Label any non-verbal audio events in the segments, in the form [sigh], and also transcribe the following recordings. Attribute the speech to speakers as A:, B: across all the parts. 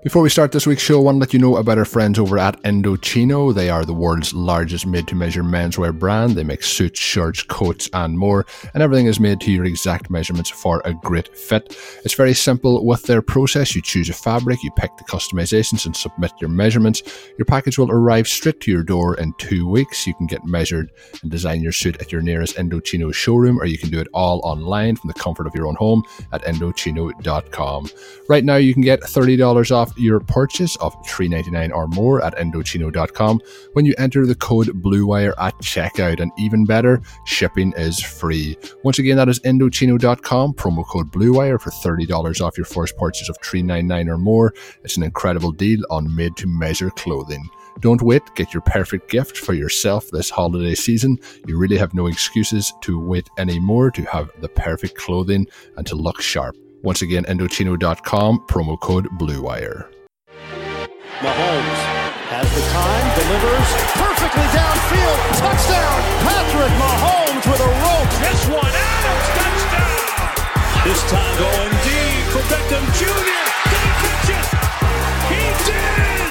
A: Before we start this week's show, I want to let you know about our friends over at Indochino. They are the world's largest made to measure menswear brand. They make suits, shirts, coats, and more, and everything is made to your exact measurements for a great fit. It's very simple with their process. You choose a fabric, you pick the customizations, and submit your measurements. Your package will arrive straight to your door in two weeks. You can get measured and design your suit at your nearest Indochino showroom, or you can do it all online from the comfort of your own home at Indochino.com. Right now, you can get $30 off your purchase of $3.99 or more at Indochino.com when you enter the code BLUEWIRE at checkout. And even better, shipping is free. Once again, that is Indochino.com, promo code BLUEWIRE for $30 off your first purchase of $3.99 or more. It's an incredible deal on made to measure clothing. Don't wait, get your perfect gift for yourself this holiday season. You really have no excuses to wait anymore to have the perfect clothing and to look sharp. Once again, Indochino.com, promo code BLUEWIRE.
B: Mahomes has the time, delivers perfectly downfield. Touchdown, Patrick Mahomes with a rope.
C: This one, Adams, touchdown.
B: This time going deep for Beckham Jr.
C: Did he catch it? He did.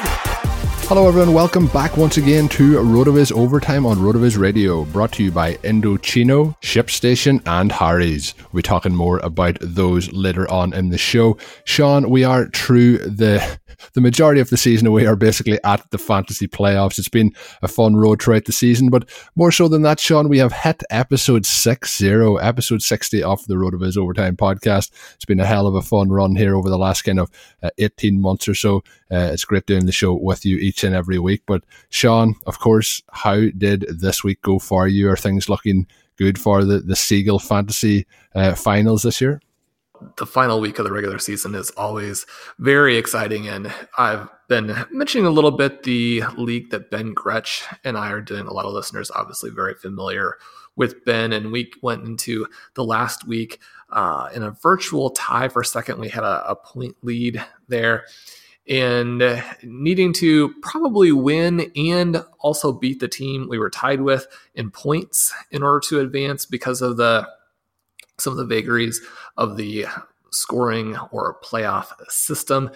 A: Hello, everyone. Welcome back once again to Rotoviz Overtime on Rotoviz Radio, brought to you by Indochino, ShipStation, and Harry's. We'll be talking more about those later on in the show. Sean, we are through the the majority of the season away are basically at the fantasy playoffs. It's been a fun road throughout the season, but more so than that, Sean, we have hit episode 60, episode 60 of the RotoViz Overtime podcast. It's been a hell of a fun run here over the last kind of uh, 18 months or so. Uh, it's great doing the show with you each and every week. But Sean, of course, how did this week go for you? Are things looking good for the, the Seagull Fantasy uh, finals this year?
D: The final week of the regular season is always very exciting. And I've been mentioning a little bit the league that Ben Gretch and I are doing. A lot of listeners obviously very familiar with Ben. And we went into the last week uh, in a virtual tie for second. We had a, a point lead there and needing to probably win and also beat the team we were tied with in points in order to advance because of the some of the vagaries of the scoring or playoff system.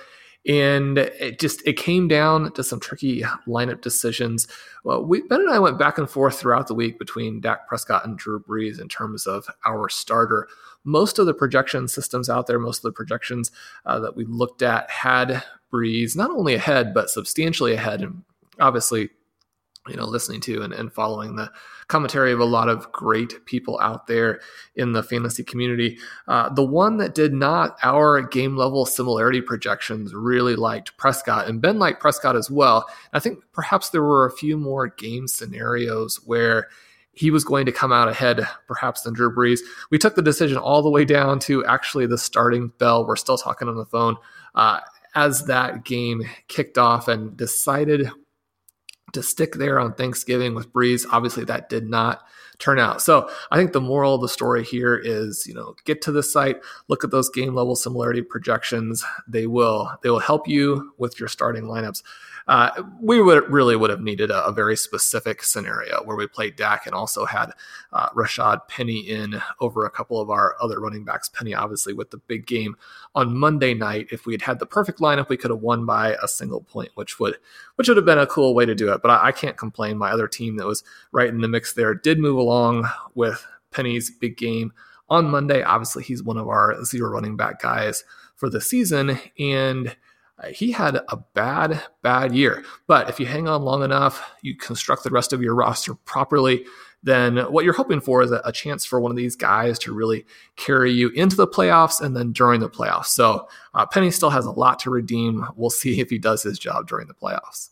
D: And it just it came down to some tricky lineup decisions. Well, we, Ben and I went back and forth throughout the week between Dak Prescott and Drew Brees in terms of our starter. Most of the projection systems out there, most of the projections uh, that we looked at had Brees not only ahead but substantially ahead. And obviously, you know, listening to and, and following the commentary of a lot of great people out there in the fantasy community. Uh, the one that did not, our game level similarity projections really liked Prescott, and Ben liked Prescott as well. I think perhaps there were a few more game scenarios where he was going to come out ahead, perhaps than Drew Brees. We took the decision all the way down to actually the starting bell. We're still talking on the phone uh, as that game kicked off and decided to stick there on Thanksgiving with Brees. Obviously, that did not turn out. So I think the moral of the story here is, you know, get to the site, look at those game level similarity projections. They will they will help you with your starting lineups. Uh, we would really would have needed a, a, very specific scenario where we played Dak and also had uh, Rashad Penny in over a couple of our other running backs. Penny, obviously, with the big game on Monday night. If we had had the perfect lineup, we could have won by a single point, which would which would have been a cool way to do it. But I, I can't complain. My other team that was right in the mix there did move along with Penny's big game on Monday. Obviously, he's one of our zero running back guys for the season, and uh, he had a bad, bad year. But if you hang on long enough, you construct the rest of your roster properly, then what you're hoping for is a, a, chance for one of these guys to really carry you into the playoffs and then during the playoffs. So uh, Penny still has a lot to redeem. We'll see if he does his job during the playoffs.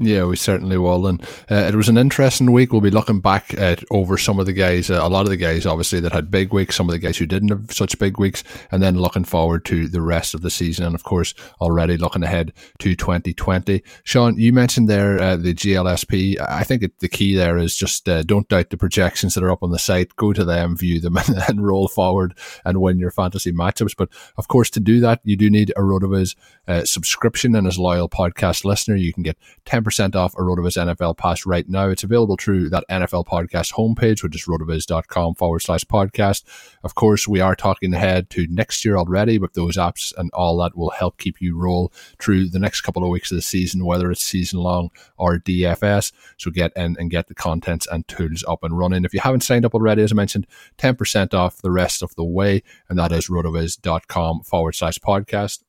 A: Yeah, we certainly will. And uh, it was an interesting week. We'll be looking back at over some of the guys, uh, a lot of the guys, obviously, that had big weeks, some of the guys who didn't have such big weeks, and then looking forward to the rest of the season. And of course, already looking ahead to 2020. Sean, you mentioned there uh, the GLSP. I think it, the key there is just uh, don't doubt the projections that are up on the site. Go to them, view them, [laughs] and, and roll forward and win your fantasy matchups. But of course, to do that, you do need a RotoViz uh, subscription. And as loyal podcast listener, you can get 10 10% off a RotoViz NFL pass right now. It's available through that NFL podcast homepage, which is rotoviz.com forward slash podcast. Of course, we are talking ahead to next year already, but those apps and all that will help keep you roll through the next couple of weeks of the season, whether it's season long or DFS. So get in and get the contents and tools up and running. If you haven't signed up already, as I mentioned, 10% off the rest of the way, and that is rotoviz.com forward slash podcast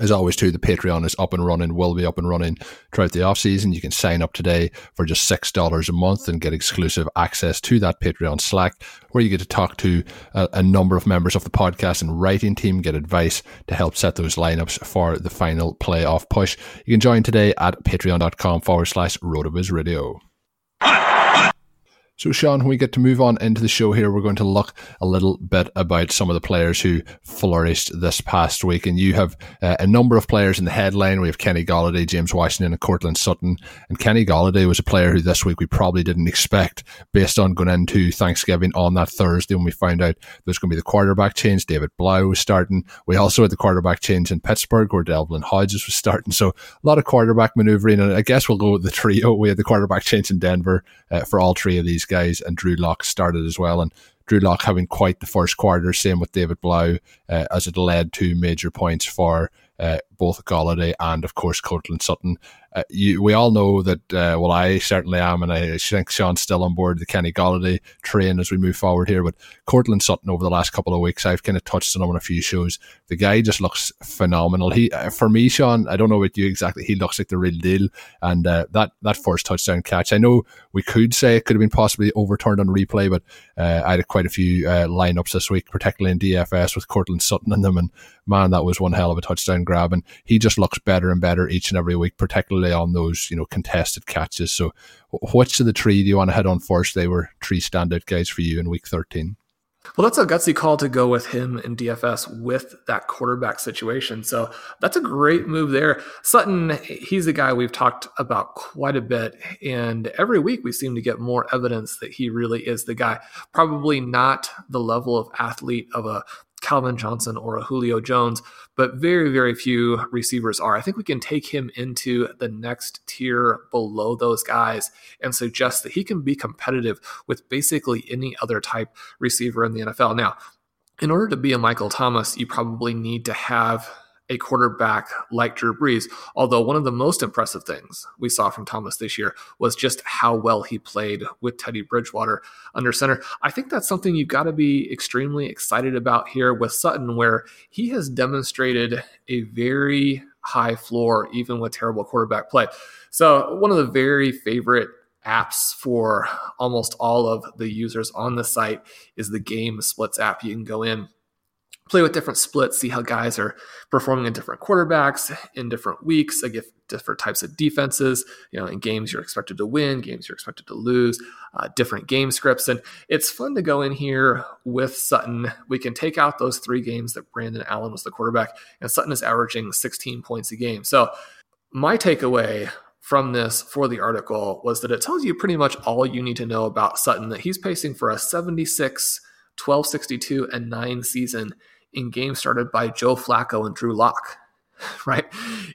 A: as always too the patreon is up and running will be up and running throughout the off season. You can sign up today for just six dollars a month and get exclusive access to that patreon slack where you get to talk to a, a, number of members of the podcast and writing team get advice to help set those lineups for the final playoff push. You can join today at patreon.com forward slash rotoviz radio so, Sean, when we get to move on into the show here, we're going to look a little bit about some of the players who flourished this past week. And you have uh, a number of players in the headline. We have Kenny Golladay, James Washington, and Courtland Sutton. And Kenny Golladay was a player who this week we probably didn't expect based on going into Thanksgiving on that Thursday when we found out there's going to be the quarterback change. David Blough was starting. We also had the quarterback change in Pittsburgh where Devlin Hodges was starting. So, a lot of quarterback maneuvering. And I guess we'll go with the trio. We had the quarterback change in Denver uh, for all three of these guys, and Drew Lock started as well. And Drew Lock having quite the first quarter, same with David Blough, uh, as it led to major points for uh, both Golladay and, of course, Courtland Sutton uh, you, we all know that, uh, well, I certainly am, and I think Sean's still on board the Kenny Golladay train as we move forward here. But Courtland Sutton over the last couple of weeks, I've kind of touched on him on a few shows. The guy just looks phenomenal. He, uh, for me, Sean, I don't know about you exactly. He looks like the real deal. And uh, that that first touchdown catch, I know we could say it could have been possibly overturned on replay, but uh, I had quite a few lineups this week, particularly in DFS with Courtland Sutton in them, and man, that was one hell of a touchdown grab. And he just looks better and better each and every week, particularly on those you know contested catches. So, which of the three do you want to head on first? They were three standout guys for you in week thirteen.
D: Well, that's a gutsy call to go with him in DFS with that quarterback situation. So that's a great move there. Sutton, he's a guy we've talked about quite a bit. And every week we seem to get more evidence that he really is the guy. Probably not the level of athlete of a Calvin Johnson or a Julio Jones, but very, very few receivers are. I think we can take him into the next tier below those guys and suggest that he can be competitive with basically any other type receiver in the NFL. Now, in order to be a Michael Thomas, you probably need to have a quarterback like Drew Brees. Although one of the most impressive things we saw from Thomas this year was just how well he played with Teddy Bridgewater under center. I think that's something you've got to be extremely excited about here with Sutton, where he has demonstrated a very high floor, even with terrible quarterback play. So, one of the very favorite apps for almost all of the users on the site is the Game Splits app. You can go in play with different splits, see how guys are performing in different quarterbacks in different weeks, against different types of defenses. You know, in games you're expected to win, games you're expected to lose, uh, different game scripts, and it's fun to go in here with Sutton. We can take out those three games that Brandon Allen was the quarterback, and Sutton is averaging 16 points a game. So my takeaway from this for the article was that it tells you pretty much all you need to know about Sutton. That he's pacing for a 76. 1262 and 9 season in games started by Joe Flacco and Drew Lock, [laughs] right?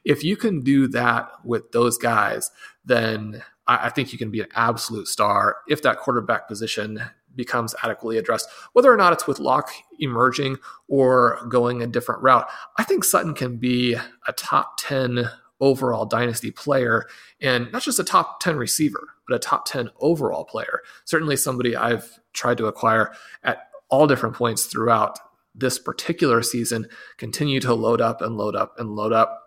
D: If you can do that with those guys, then I, think you can be an absolute star if that quarterback position becomes adequately addressed, whether or not it's with Lock emerging or going a different route. I think Sutton can be a top 10 overall dynasty player and not just a top 10 receiver, but a top 10 overall player. Certainly somebody I've tried to acquire at all different points throughout this particular season continue to load up and load up and load up.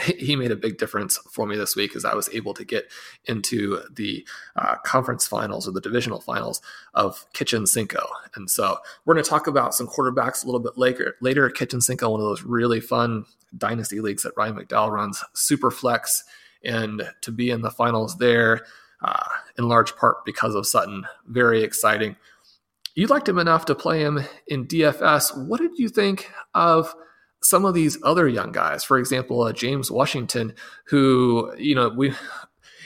D: He made a big difference for me this week as I was able to get into the uh, conference finals or the divisional finals of Kitchen Cinco. And so we're going to talk about some quarterbacks a little bit later. Later, Kitchen Cinco, one of those really fun dynasty leagues that Ryan McDowell runs, super flex, and to be in the finals there, uh, in large part because of Sutton, very exciting you liked him enough to play him in DFS. What did you think of some of these other young guys? For example, uh, James Washington, who, you know, we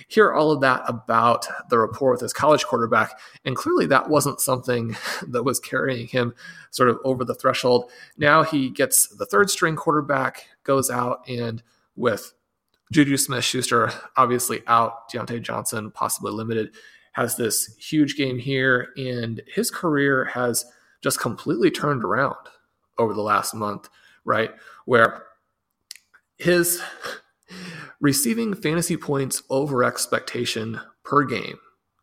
D: hear all of that about the rapport with his college quarterback, and clearly that wasn't something [laughs] that was carrying him sort of over the threshold. Now he gets the third string quarterback, goes out, and with Juju Smith Schuster obviously out, Diontae Johnson possibly limited has this huge game here, and his career has just completely turned around over the last month, right? Where his receiving fantasy points over expectation per game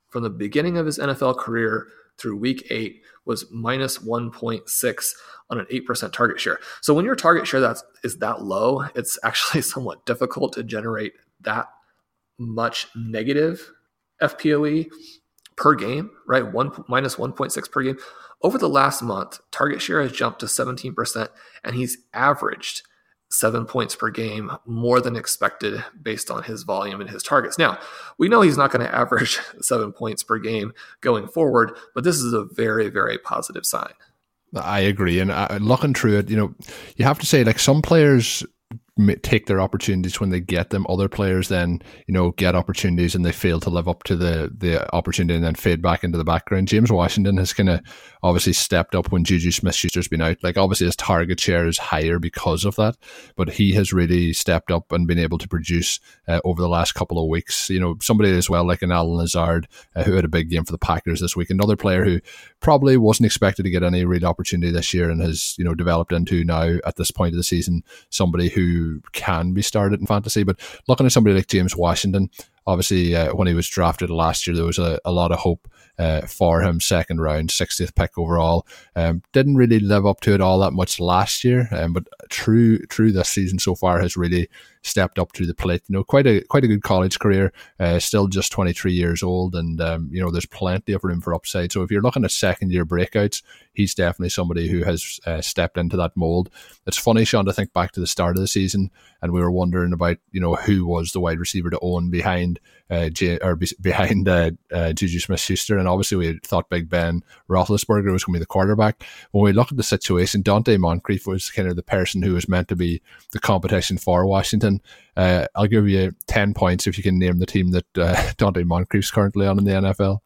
D: from the beginning of his NFL career through week eight was minus 1.6 on an 8% target share. So when your target share that's is that low, it's [laughs] actually somewhat difficult to generate that much negative FPOE per game, right? One minus 1.6 per game. Over the last month, target share has jumped to 17%, and he's averaged seven points per game, more than expected based on his volume and his targets. Now, we know he's not going to average [laughs] seven points per game going forward, but this is a very, very positive sign.
A: I agree. And uh, looking through it, you know, you have to say, like, some players take their opportunities when they get them. Other players then, you know, get opportunities and they fail to live up to the the opportunity and then fade back into the background. James Washington has kind of obviously stepped up when Juju Smith Schuster's been out. Like obviously his target share is higher because of that, but he has really stepped up and been able to produce uh, over the last couple of weeks. You know, somebody as well like an Allen Lazard uh, who had a big game for the Packers this week. Another player who probably wasn't expected to get any real opportunity this year and has you know developed into now at this point of the season somebody who can be started in fantasy. But looking at somebody like James Washington, obviously uh, when he was drafted last year, there was a, a lot of hope uh, for him. Second round, 60th pick overall. Um, didn't really live up to it all that much last year, um, but true true this season so far has really stepped up to the plate. You know, quite a quite a good college career. Uh, still just 23 years old, and um, you know there's plenty of room for upside. So if you're looking at second year breakouts, he's definitely somebody who has uh, stepped into that mold. It's funny, Sean, to think back to the start of the season, and we were wondering about you know who was the wide receiver to own behind uh, J- or be- behind uh, uh, Juju Smith Schuster, and obviously we thought Big Ben Roethlisberger was going to be the quarterback. When we look at the situation, Donte Moncrief was kind of the person who was meant to be the competition for Washington. Uh, I'll give you ten points if you can name the team that uh, [laughs] Donte Moncrief's currently on in the NFL.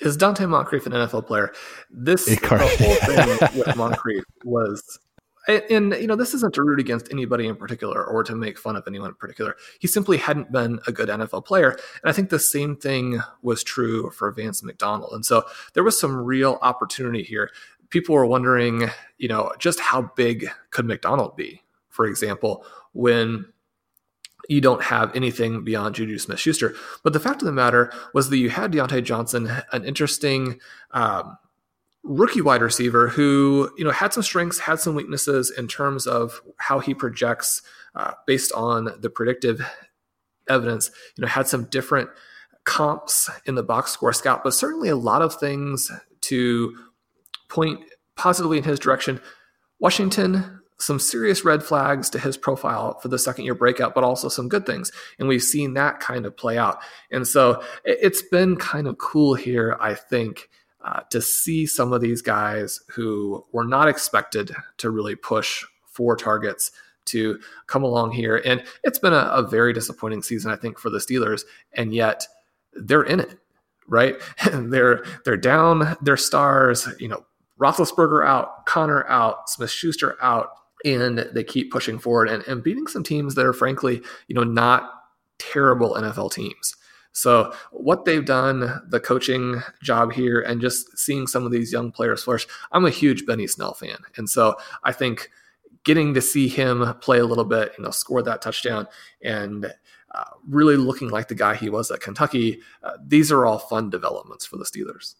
D: Is Donte Moncrief an NFL player? This whole thing [laughs] with Moncrief was and, you know this isn't to root against anybody in particular or to make fun of anyone in particular. He simply hadn't been a good nfl player and i think the same thing was true for vance mcdonald. And so there was some real opportunity here. People were wondering you know just how big could mcdonald be? For example when you don't have anything beyond Juju Smith Schuster. But the fact of the matter was that you had Diontae Johnson, an interesting um, rookie wide receiver who you know had some strengths, had some weaknesses in terms of how he projects uh, based on the predictive evidence. You know, had some different comps in the box score scout, but certainly a lot of things to point positively in his direction. Washington, some serious red flags to his profile for the second year breakout, but also some good things. And we've seen that kind of play out. And so it's been kind of cool here, I think, uh, to see some of these guys who were not expected to really push for targets to come along here. And it's been a, a very disappointing season, I think, for the Steelers. And yet they're in it, right? [laughs] they're they're down their stars, you know, Roethlisberger out, Connor out, Smith Schuster out, and they keep pushing forward and, and beating some teams that are frankly, you know, not terrible NFL teams. So what they've done, the coaching job here, and just seeing some of these young players flourish. I'm a huge Benny Snell fan, and so I think getting to see him play a little bit, you know, score that touchdown, and uh, really looking like the guy he was at Kentucky. Uh, these are all fun developments for the Steelers.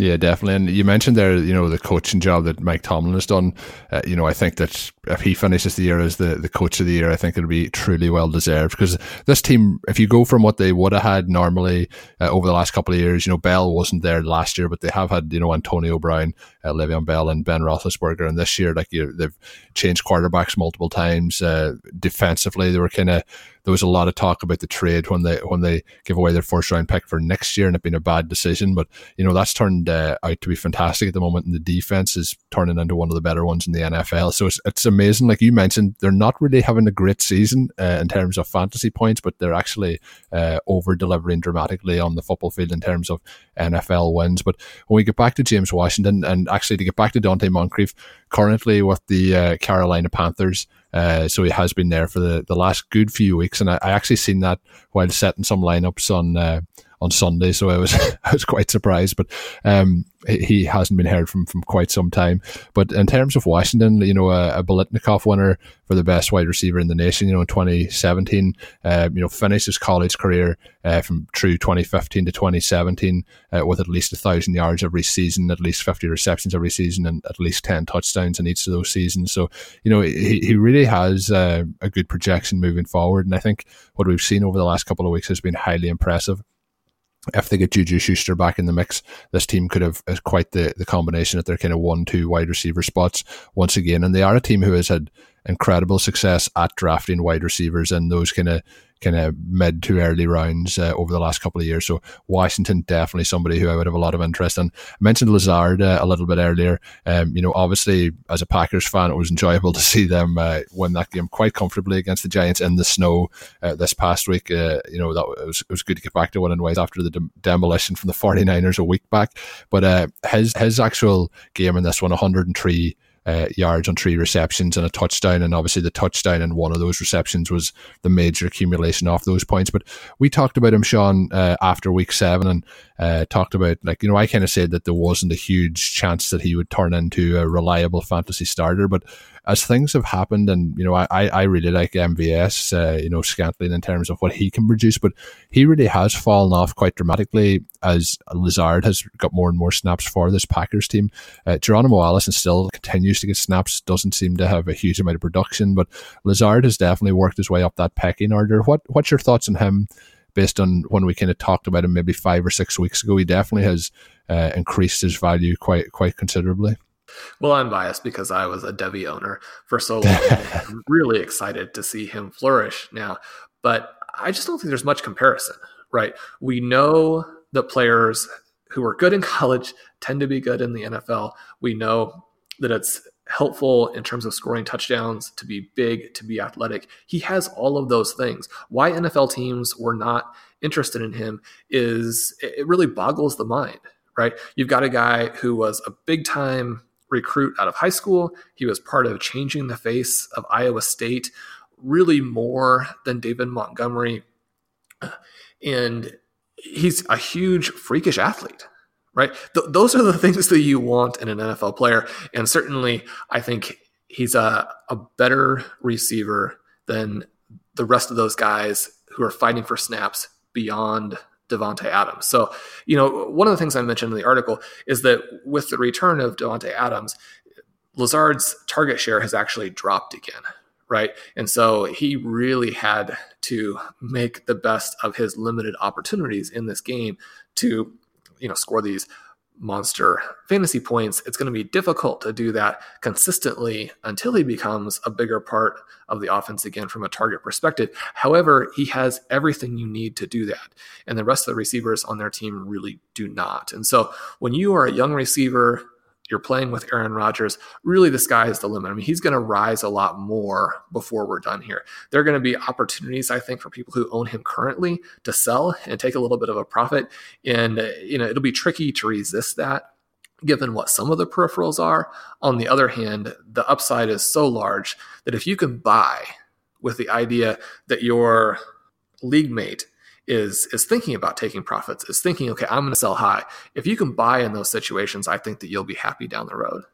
A: Yeah, definitely. And you mentioned there, you know, the coaching job that Mike Tomlin has done. Uh, you know, I think that if he finishes the year as the, the coach of the year, I think it'll be truly well deserved because this team, if you go from what they would have had normally uh, over the last couple of years, you know, Bell wasn't there last year, but they have had, you know, Antonio Brown, uh, Le'Veon Bell, and Ben Roethlisberger. And this year, like, you know, they've changed quarterbacks multiple times. Uh, defensively, they were kind of there was a lot of talk about the trade when they when they give away their first round pick for next year, and it being a bad decision. But you know that's turned uh, out to be fantastic at the moment, and the defense is turning into one of the better ones in the NFL. So it's, it's amazing. Like you mentioned, they're not really having a great season uh, in terms of fantasy points, but they're actually uh, over delivering dramatically on the football field in terms of NFL wins. But when we get back to James Washington, and actually to get back to Donte Moncrief, currently with the uh, Carolina Panthers. Uh, so he has been there for the, the last good few weeks, and I, I actually seen that while setting some lineups on uh, on Sunday, so I was [laughs] I was quite surprised. But um, he hasn't been heard from from quite some time. But in terms of Washington, you know, a, a Biletnikoff winner for the best wide receiver in the nation, you know, in 2017, uh, you know, finished his college career uh, from true 2015 to 2017 uh, with at least a thousand yards every season, at least 50 receptions every season, and at least 10 touchdowns in each of those seasons. So, you know, he, he really has uh, a good projection moving forward. And I think what we've seen over the last couple of weeks has been highly impressive if they get Juju Schuster back in the mix, this team could have uh, quite the, the combination at their kind of one, two wide receiver spots once again. And they are a team who has had incredible success at drafting wide receivers in those kind of kind of mid to early rounds uh, over the last couple of years. So Washington definitely somebody who I would have a lot of interest in. I mentioned Lazard uh, a little bit earlier. Um, you know, obviously as a Packers fan, it was enjoyable [laughs] to see them uh, win that game quite comfortably against the Giants in the snow uh, this past week. Uh, you know, that was, it was good to get back to winning ways after the de- demolition from the 49ers a week back. But uh, his his actual game in this one, 103 uh, yards on three receptions and a touchdown. And obviously, the touchdown and one of those receptions was the major accumulation off those points. But we talked about him, Sean, uh, after week seven and uh, talked about, like, you know, I kind of said that there wasn't a huge chance that he would turn into a reliable fantasy starter. But as things have happened, and you know, I I really like MVS, uh, you know, Scantling in terms of what he can produce, but he really has fallen off quite dramatically as Lazard has got more and more snaps for this Packers team. Uh, Geronimo Allison still continues to get snaps, doesn't seem to have a huge amount of production, but Lazard has definitely worked his way up that pecking order. What what's your thoughts on him? Based on when we kind of talked about him maybe five or six weeks ago, he definitely has uh, increased his value quite quite considerably.
D: Well, I'm biased because I was a Devy owner for so long. [laughs] I'm really excited to see him flourish now, but I just don't think there's much comparison, right? We know that players who are good in college tend to be good in the NFL. We know that it's helpful in terms of scoring touchdowns, to be big, to be athletic. He has all of those things. Why NFL teams were not interested in him is it really boggles the mind, right? You've got a guy who was a big time recruit out of high school. He was part of changing the face of Iowa State, really more than David Montgomery. And he's a huge, freakish athlete, right? Th- those are the [laughs] things that you want in an NFL player. And certainly, I think he's a, a better receiver than the rest of those guys who are fighting for snaps beyond Davante Adams. So, you know, one of the things I mentioned in the article is that with the return of Davante Adams, Lazard's target share has actually dropped again, right? And so he really had to make the best of his limited opportunities in this game to, you know, score these monster fantasy points, it's going to be difficult to do that consistently until he becomes a bigger part of the offense again from a target perspective. However, he has everything you need to do that. And the rest of the receivers on their team really do not. And so when you are a young receiver, you're playing with Aaron Rodgers, really the sky is the limit. I mean, he's going to rise a lot more before we're done here. There are going to be opportunities, I think, for people who own him currently to sell and take a little bit of a profit. And, uh, you know, it'll be tricky to resist that given what some of the peripherals are. On the other hand, the upside is so large that if you can buy with the idea that your league mate is is thinking about taking profits, is thinking, okay, I'm going to sell high. If you can buy in those situations, I think that you'll be happy down the road.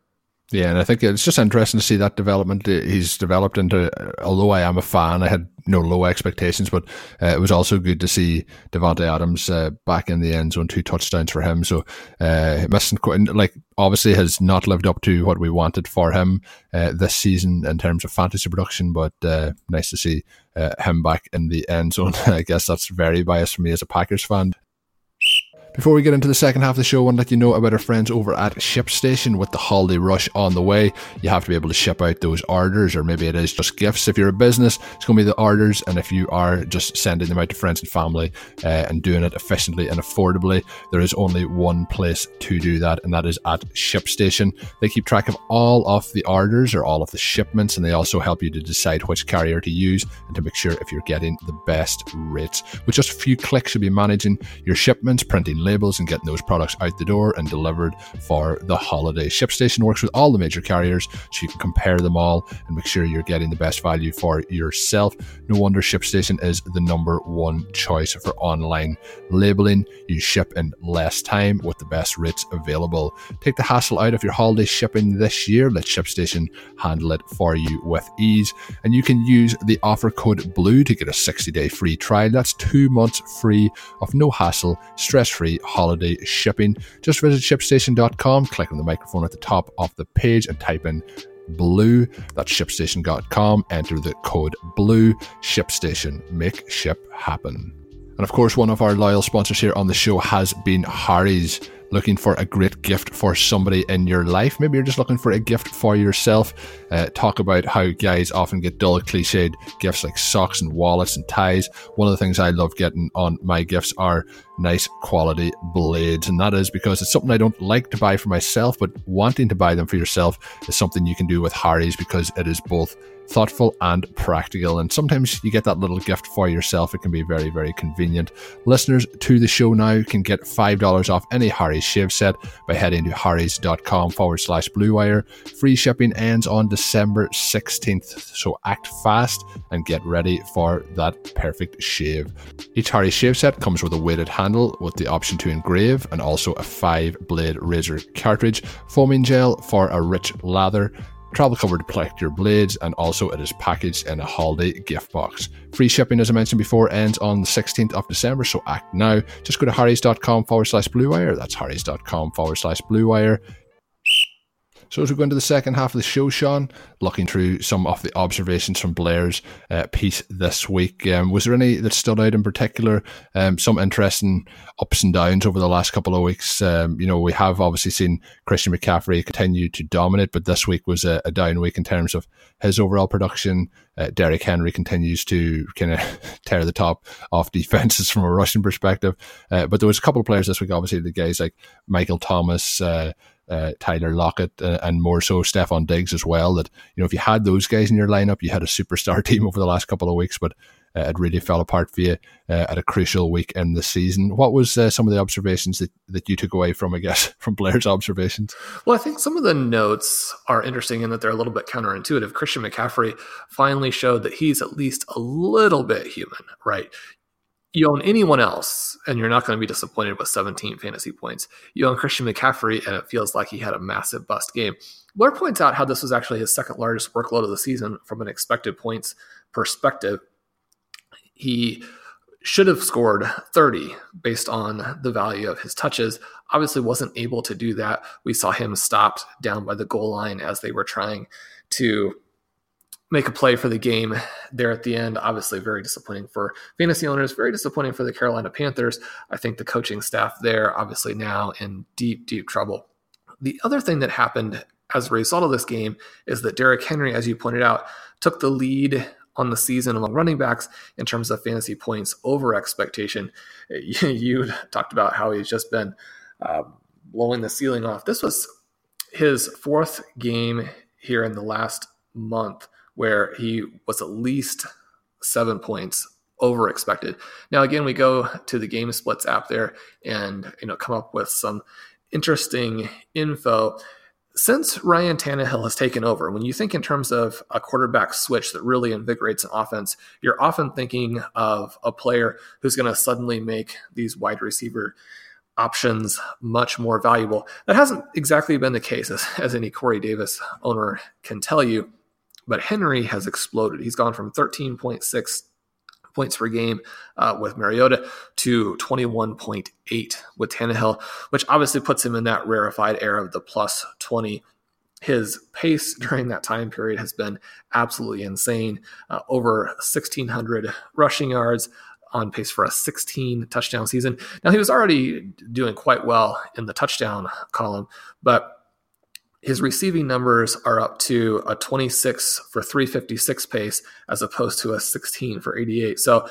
A: Yeah, and I think it's just interesting to see that development. He's developed into, although I am a fan, I had no low expectations, but uh, it was also good to see Davante Adams uh, back in the end zone, two touchdowns for him. So, uh, missing like, obviously has not lived up to what we wanted for him uh, this season in terms of fantasy production, but uh, nice to see uh, him back in the end zone. [laughs] I guess that's very biased for me as a Packers fan. Before we get into the second half of the show, I want to let you know about our friends over at ShipStation with the holiday rush on the way. You have to be able to ship out those orders, or maybe it is just gifts. If you're a business, it's going to be the orders, and if you are just sending them out to friends and family uh, and doing it efficiently and affordably, there is only one place to do that, and that is at ShipStation. They keep track of all of the orders or all of the shipments, and they also help you to decide which carrier to use and to make sure if you're getting the best rates. With just a few clicks, you'll be managing your shipments, printing labels and getting those products out the door and delivered for the holiday. ShipStation works with all the major carriers so you can compare them all and make sure you're getting the best value for yourself. No wonder ShipStation is the number one choice for online labeling. You ship in less time with the best rates available. Take the hassle out of your holiday shipping this year. Let ShipStation handle it for you with ease. And you can use the offer code BLUE to get a 60 day free trial. That's two months free of no hassle, stress free holiday shipping. Just visit shipstation.com, click on the microphone at the top of the page, and type in blue. That's shipstation.com. Enter the code blue. Shipstation. Make ship happen. And of course, one of our loyal sponsors here on the show has been Harry's looking for a great gift for somebody in your life. Maybe you're just looking for a gift for yourself. Uh, talk about how guys often get dull, cliched gifts like socks and wallets and ties. One of the things I love getting on my gifts are nice quality blades. And that is because it's something I don't like to buy for myself, but wanting to buy them for yourself is something you can do with Harry's because it is both thoughtful and practical. And sometimes you get that little gift for yourself. It can be very, very convenient. Listeners to the show now can get $5 off any Harry's shave set by heading to harrys.com forward slash blue wire. Free shipping ends on December 16th. So act fast and get ready for that perfect shave. Each Harry's shave set comes with a weighted handle with the option to engrave and also a five blade razor cartridge, foaming gel for a rich lather travel cover to protect your blades, and also it is packaged in a holiday gift box. Free shipping, as I mentioned before, ends on the 16th of December, so act now. Just go to harrys.com forward slash blue wire. That's harrys.com forward slash blue wire. So as we go into the second half of the show, Sean, looking through some of the observations from Blair's uh, piece this week, um, was there any that stood out in particular? Um, some interesting ups and downs over the last couple of weeks. Um, you know, we have obviously seen Christian McCaffrey continue to dominate, but this week was a, a down week in terms of his overall production. Uh, Derrick Henry continues to kind of [laughs] tear the top off defenses from a rushing perspective. Uh, but there was a couple of players this week, obviously the guys like Michael Thomas, uh, uh, Tyler Lockett, uh, and more so Stefon Diggs as well. That you know, if you had those guys in your lineup, you had a superstar [laughs] team over the last couple of weeks, but uh, it really fell apart for you uh, at a crucial week in the season. What was uh, some of the observations that, that you took away from, I guess, [laughs] from Blair's observations?
D: Well, I think some of the notes are interesting in that they're a little bit counterintuitive. Christian McCaffrey finally showed that he's at least a little bit human, right? You own anyone else and you're not going to be disappointed with 17 fantasy points. You own Christian McCaffrey and it feels like he had a massive bust game. Blair points out how this was actually his second largest workload of the season from an expected points perspective. He should have scored 30 based on the value of his touches. Obviously, wasn't able to do that. We saw him stopped down by the goal line as they were trying to make a play for the game there at the end. Obviously, very disappointing for fantasy owners, very disappointing for the Carolina Panthers. I think the coaching staff there, obviously, now in deep, deep trouble. The other thing that happened as a result of this game is that Derrick Henry, as you pointed out, took the lead on the season among running backs in terms of fantasy points over expectation. [laughs] You, talked about how he's just been uh, blowing the ceiling off. This was his fourth game here in the last month where he was at least seven points over expected. Now again, we go to the game splits app there and you know come up with some interesting info. Since Ryan Tannehill has taken over, when you think in terms of a quarterback switch that really invigorates an offense, you're often thinking of a player who's going to suddenly make these wide receiver options much more valuable. That hasn't exactly been the case, as, as any Corey Davis owner can tell you. But Henry has exploded. He's gone from 13.6 points per game uh, with Mariota to 21.8 with Tannehill, which obviously puts him in that rarefied air of the plus 20. His pace during that time period has been absolutely insane. Uh, over 1,600 rushing yards, on pace for a 16 touchdown season. Now, he was already doing quite well in the touchdown column, but his receiving numbers are up to a 26 for 356 pace as opposed to a 16 for 88. So,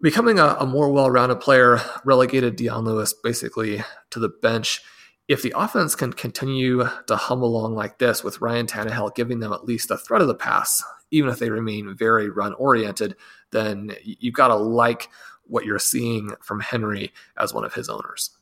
D: becoming a, a more well rounded player relegated Dion Lewis basically to the bench. If the offense can continue to hum along like this with Ryan Tannehill giving them at least a threat of the pass, even if they remain very run oriented, then you've got to like what you're seeing from Henry as one of his owners.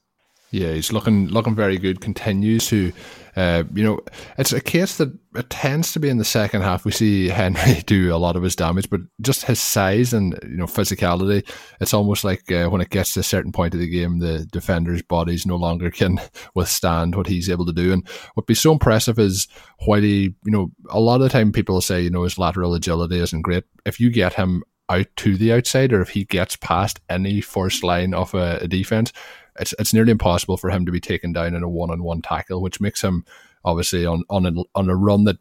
A: Yeah, he's looking looking very good. Continues to, uh, you know, it's a case that it tends to be in the second half. We see Henry [laughs] do a lot of his damage, but just his size and you know physicality, it's almost like uh, when it gets to a certain point of the game, the defender's bodies no longer can [laughs] withstand what he's able to do. And what be so impressive is while he, you know, a lot of the time people say you know his lateral agility isn't great. If you get him out to the outside, or if he gets past any first line of a, a defense it's it's nearly impossible for him to be taken down in a one on one tackle, which makes him obviously on on a, on a run that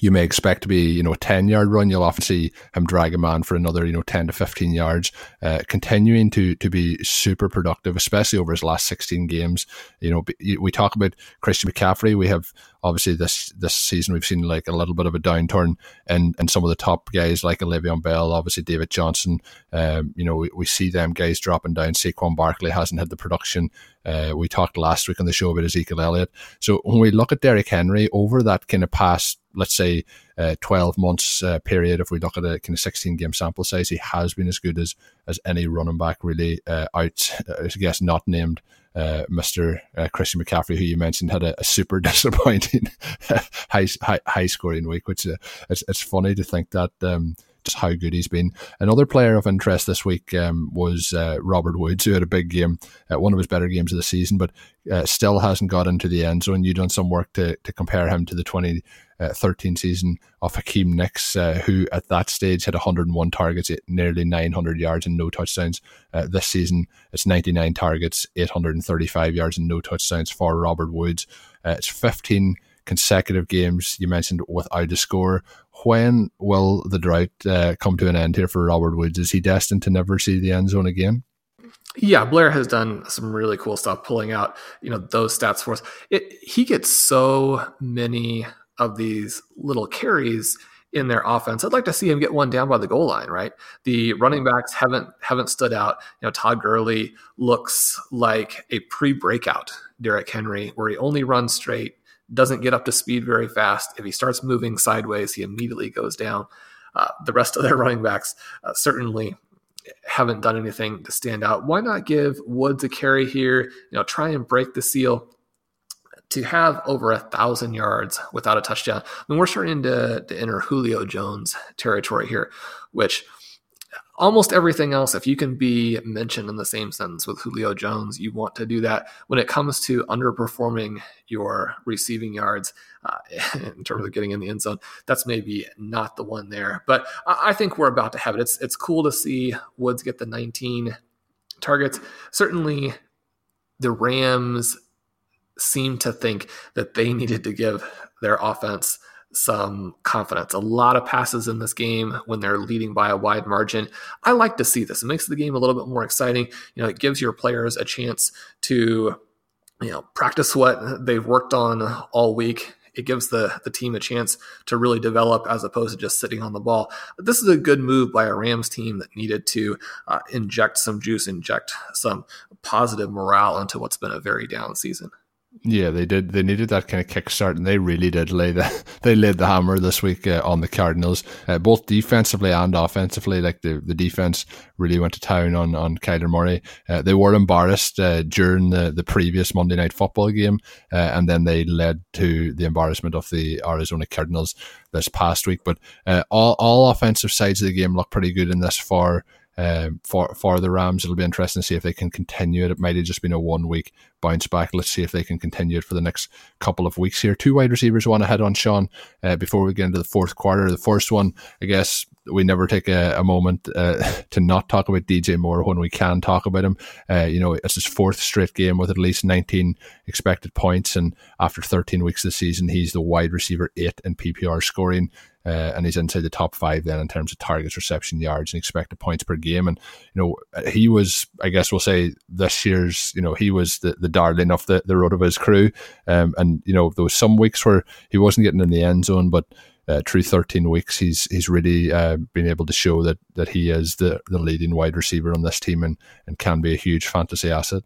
A: you may expect to be, you know, a 10 yard run. You'll often see him drag a man for another, you know, 10 to 15 yards, uh, continuing to, to be super productive, especially over his last 16 games. You know, we talk about Christian McCaffrey. We have obviously this, this season, we've seen like a little bit of a downturn and, and some of the top guys like Le'Veon Bell, obviously David Johnson. Um, you know, we, we see them guys dropping down. Saquon Barkley hasn't had the production. Uh, we talked last week on the show about Ezekiel Elliott. So when we look at Derrick Henry over that kind of past let's say, uh, 12 months uh, period, if we look at a kind of 16 game sample size, he has been as good as as any running back really uh, out, uh, I guess, not named uh, Mr. Uh, Christian McCaffrey, who you mentioned, had a, a super [laughs] disappointing [laughs] high, high, high scoring week, which uh, it's, it's funny to think that. Um, just how good he's been. Another player of interest this week um, was uh, Robert Woods, who had a big game, uh, one of his better games of the season, but uh, still hasn't got into the end zone. You've done some work to, to compare him to the 20, uh, 13 season of Hakeem Nicks, uh, who at that stage had 101 targets, nearly 900 yards, and no touchdowns. Uh, this season, it's 99 targets, 835 yards, and no touchdowns for Robert Woods. it's 15 consecutive games you mentioned without a score. When will the drought uh, come to an end here for Robert Woods? Is he destined to never see the end zone again?
D: Yeah, Blair has done some really cool stuff pulling out, you know, those stats for us. It, he gets so many of these little carries in their offense. I'd like to see him get one down by the goal line, right? The running backs haven't haven't stood out. You know, Todd Gurley looks like a pre-breakout Derrick Henry, where he only runs straight, doesn't get up to speed very fast. If he starts moving sideways, he immediately goes down. Uh, the rest of their [laughs] running backs uh, certainly haven't done anything to stand out. Why not give Woods a carry here? You know, try and break the seal. To have over a thousand yards without a touchdown, I mean, we're starting to, to enter Julio Jones territory here, which almost everything else, if you can be mentioned in the same sentence with Julio Jones, you want to do that. When it comes to underperforming your receiving yards uh, [laughs] in terms of getting in the end zone, that's maybe not the one there. But I think we're about to have it. It's it's cool to see Woods get the 19 targets. Certainly, the Rams seem to think that they needed to give their offense some confidence. A lot of passes in this game when they're leading by a wide margin. I like to see this. It makes the game a little bit more exciting. You know, it gives your players a chance to you know practice what they've worked on all week it gives the the team a chance to really develop as opposed to just sitting on the ball. This is a good move by a Rams team that needed to uh, inject some juice, inject some positive morale into what's been a very down season.
A: Yeah, they did. They needed that kind of kickstart, and they really did lay the [laughs] they laid the hammer this week uh, on the Cardinals, uh, both defensively and offensively. Like the, the defense really went to town on on Kyler Murray. Uh, they were embarrassed uh, during the, the previous Monday Night Football game, uh, and then they led to the embarrassment of the Arizona Cardinals this past week. But uh, all all offensive sides of the game look pretty good in this far um, for for the Rams. It'll be interesting to see if they can continue it. It might have just been a one week bounce back. Let's see if they can continue it for the next couple of weeks here. Two wide receivers want to head on Sean uh, before we get into the fourth quarter. The first one, I guess, we never take a, a moment uh, [laughs] to not talk about DJ Moore when we can talk about him. Uh, you know, it's his fourth straight game with at least 19 expected points, and after 13 weeks of the season, he's the wide receiver eight in PPR scoring uh, and he's inside the top five then in terms of targets, reception yards, and expected points per game. And you know, he was, I guess, we'll say this year's, you know, he was the, the darling of the the RotoViz crew. Um, and you know, there was some weeks where he wasn't getting in the end zone, but uh, through 13 weeks, he's he's really uh, been able to show that that he is the, the leading wide receiver on this team and, and can be a huge fantasy asset.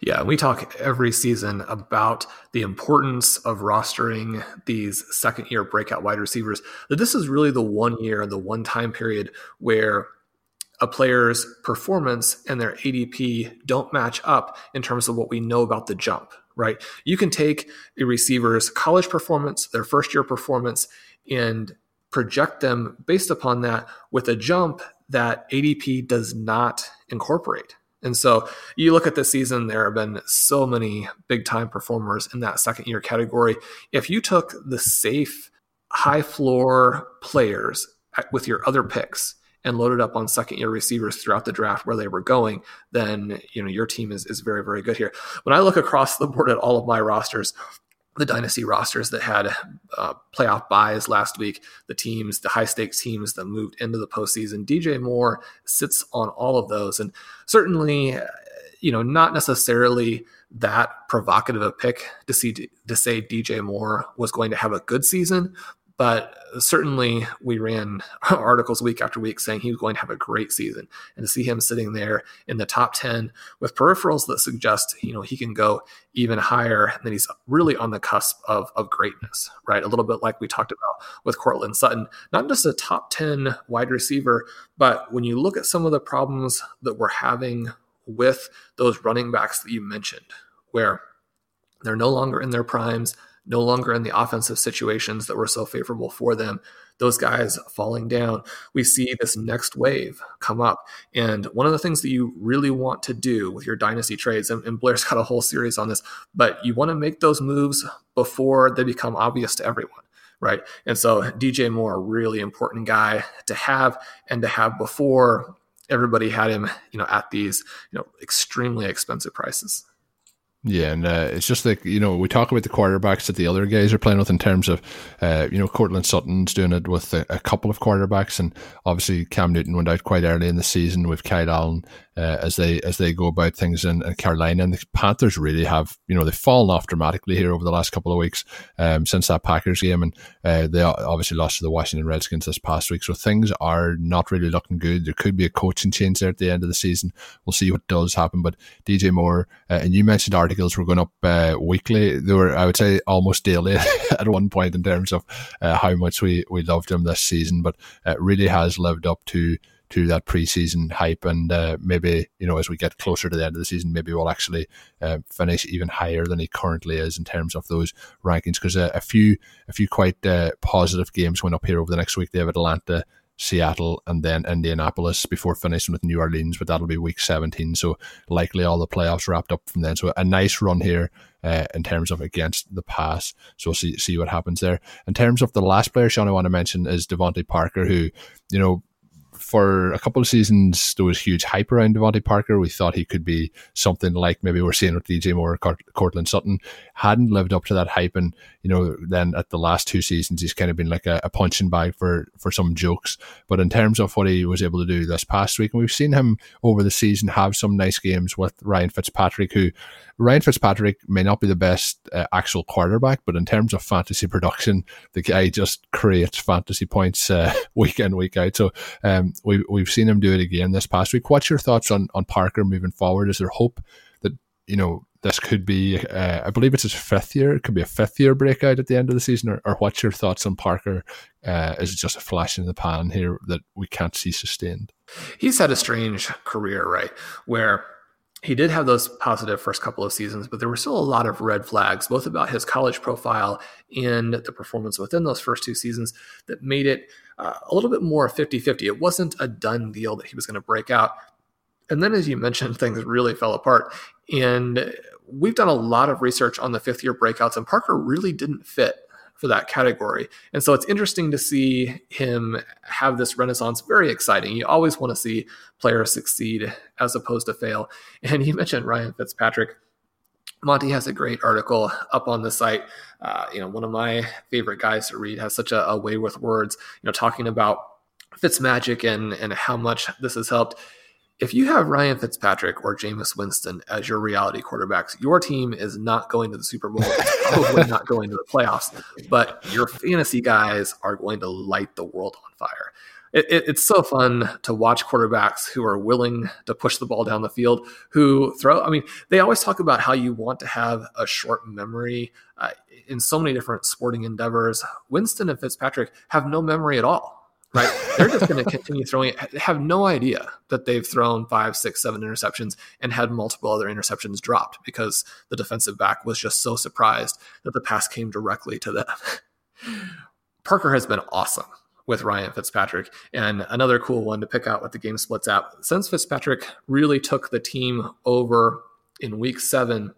D: Yeah, we talk every season about the importance of rostering these second year breakout wide receivers. That this is really the one year, and the one time period where a player's performance and their ADP don't match up in terms of what we know about the jump, right? You can take a receiver's college performance, their first year performance, and project them based upon that with a jump that ADP does not incorporate. And so you look at this season, there have been so many big time performers in that second year category. If you took the safe, high floor players with your other picks and loaded up on second year receivers throughout the draft where they were going, then you know your team is, is very, very good here. When I look across the board at all of my rosters, the dynasty rosters that had uh, playoff buys last week, the teams, the high stakes teams that moved into the postseason. DJ Moore sits on all of those, and certainly, you know, not necessarily that provocative a pick to see to say DJ Moore was going to have a good season, but certainly, we ran [laughs] articles week after week saying he was going to have a great season, and to see him sitting there in the top ten with peripherals that suggest you know he can go even higher, and then he's really on the cusp of of greatness, right? A little bit like we talked about with Courtland Sutton, not just a top ten wide receiver, but when you look at some of the problems that we're having with those running backs that you mentioned, where they're no longer in their primes no longer in the offensive situations that were so favorable for them. Those guys falling down. We see this next wave come up. And one of the things that you really want to do with your dynasty trades, and, and Blair's [laughs] got a whole series on this, but you want to make those moves before they become obvious to everyone right? And so DJ Moore, really important guy to have and to have before everybody had him, you know, at these, you know, extremely expensive prices.
A: Yeah, and uh, it's just like you know we talk about the quarterbacks that the other guys are playing with in terms of uh, you know Courtland Sutton's doing it with a, a, couple of quarterbacks, and obviously Cam Newton went out quite early in the season with Kyle Allen uh, as they as they go about things in, in, Carolina. And the Panthers really have you know they've fallen off dramatically here over the last couple of weeks um, since that Packers game, and uh, they obviously lost to the Washington Redskins this past week. So things are not really looking good. There could be a coaching change there at the end of the season. We'll see what does happen. But DJ Moore uh, and you mentioned articles were going up uh, weekly. They were I would say almost daily [laughs] at one point in terms of uh, how much we we loved him this season, but it really has lived up to to that preseason hype. And uh, maybe, you know, as we get closer to the end of the season, maybe we'll actually uh, finish even higher than he currently is in terms of those rankings. Because a, a, few, a few quite uh, positive games went up here over the next week. They have Atlanta, Seattle, and then Indianapolis before finishing with New Orleans, but that'll be week 17. So likely all the playoffs wrapped up from then. So a nice run here. Uh, in terms of against the pass, so we'll see see what happens there. In terms of the last player, Sean, I want to mention is DeVante Parker, who you know for a couple of seasons, there was huge hype around DeVante Parker. We thought he could be something like maybe we're seeing with DJ Moore or Courtland Sutton. Hadn't lived up to that hype. And, you know, then at the last two seasons, he's kind of been like a, a punching bag for, for some jokes. But in terms of what he was able to do this past week, and we've seen him over the season have some nice games with Ryan Fitzpatrick, who Ryan Fitzpatrick may not be the best uh, actual quarterback, but in terms of fantasy production, the guy just creates fantasy points uh, [laughs] week in, week out. So um, we, we've seen him do it again this past week. What's your thoughts on, on Parker moving forward? Is there hope that, you know, this could be, uh, I believe it's his fifth year. It could be a fifth year breakout at the end of the season. Or, or what's your thoughts on Parker? Uh, is it just a flash in the pan here that we can't see sustained?
D: He's had a strange career, right? Where he did have those positive first couple of seasons, but there were still a lot of red flags, both about his college profile and the performance within those first two seasons that made it uh, a little bit more 50 50. It wasn't a done deal that he was going to break out. And then, as you mentioned, [laughs] things really fell apart. And we've done a lot of research on the fifth year breakouts, and Parker really didn't fit for that category. And so it's interesting to see him have this renaissance. Very exciting. You always want to see players succeed as opposed to fail. And you mentioned Ryan Fitzpatrick. Monty has a great article up on the site. Uh, you know, one of my favorite guys to read has such a, a way with words. You know, talking about Fitzmagic and and how much this has helped if you have Ryan Fitzpatrick or Jameis Winston as your reality quarterbacks, your team is not going to the Super Bowl. It's probably not going to the playoffs, but your fantasy guys are going to light the world on fire. It, it, it's so fun to watch quarterbacks who are willing to push the ball down the field, who throw. I mean, they always talk about how you want to have a short memory uh, in so many different sporting endeavors. Winston and Fitzpatrick have no memory at all right? They're just going [laughs] to continue throwing. Have no idea that they've thrown five, six, seven interceptions and had multiple other interceptions dropped because the defensive back was just so surprised that the pass came directly to them. [laughs] Parker has been awesome with Ryan Fitzpatrick. And another cool one to pick out with the Game Splits app. Since Fitzpatrick really took the team over in week seven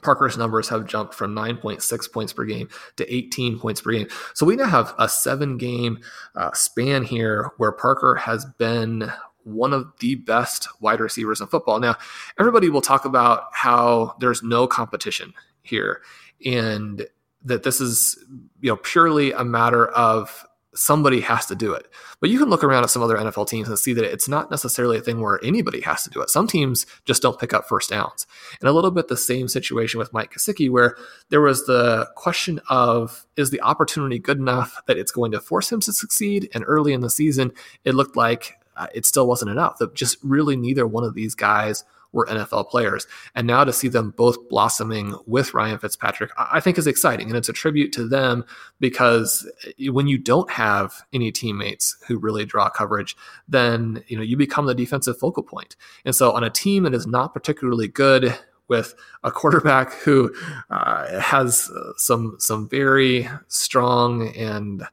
D: Parker's numbers have jumped from 9.6 points per game to 18 points per game. So we now have a seven game uh, span here where Parker has been one of the best wide receivers in football. Now, everybody will talk about how there's no competition here and that this is you know purely a matter of somebody has to do it. But you can look around at some other NFL teams and see that it's not necessarily a thing where anybody has to do it. Some teams just don't pick up first downs. And a little bit the same situation with Mike Gesicki, where there was the question of is the opportunity good enough that it's going to force him to succeed? And early in the season, it looked like uh, it still wasn't enough. That just really neither one of these guys were NFL players. And now to see them both blossoming with Ryan Fitzpatrick, I think is exciting. And it's a tribute to them because eh, when you don't have any teammates who really draw coverage, then you know you become the defensive focal point. And so on a team that is not particularly good with a quarterback who uh, has some some very strong and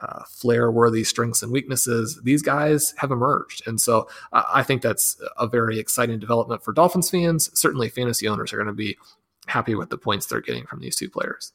D: uh, flair worthy strengths and weaknesses. These guys have emerged, and so uh, I think that's a very exciting development for Dolphins fans. Certainly, fantasy owners are going to be happy with the points they're getting from these two players.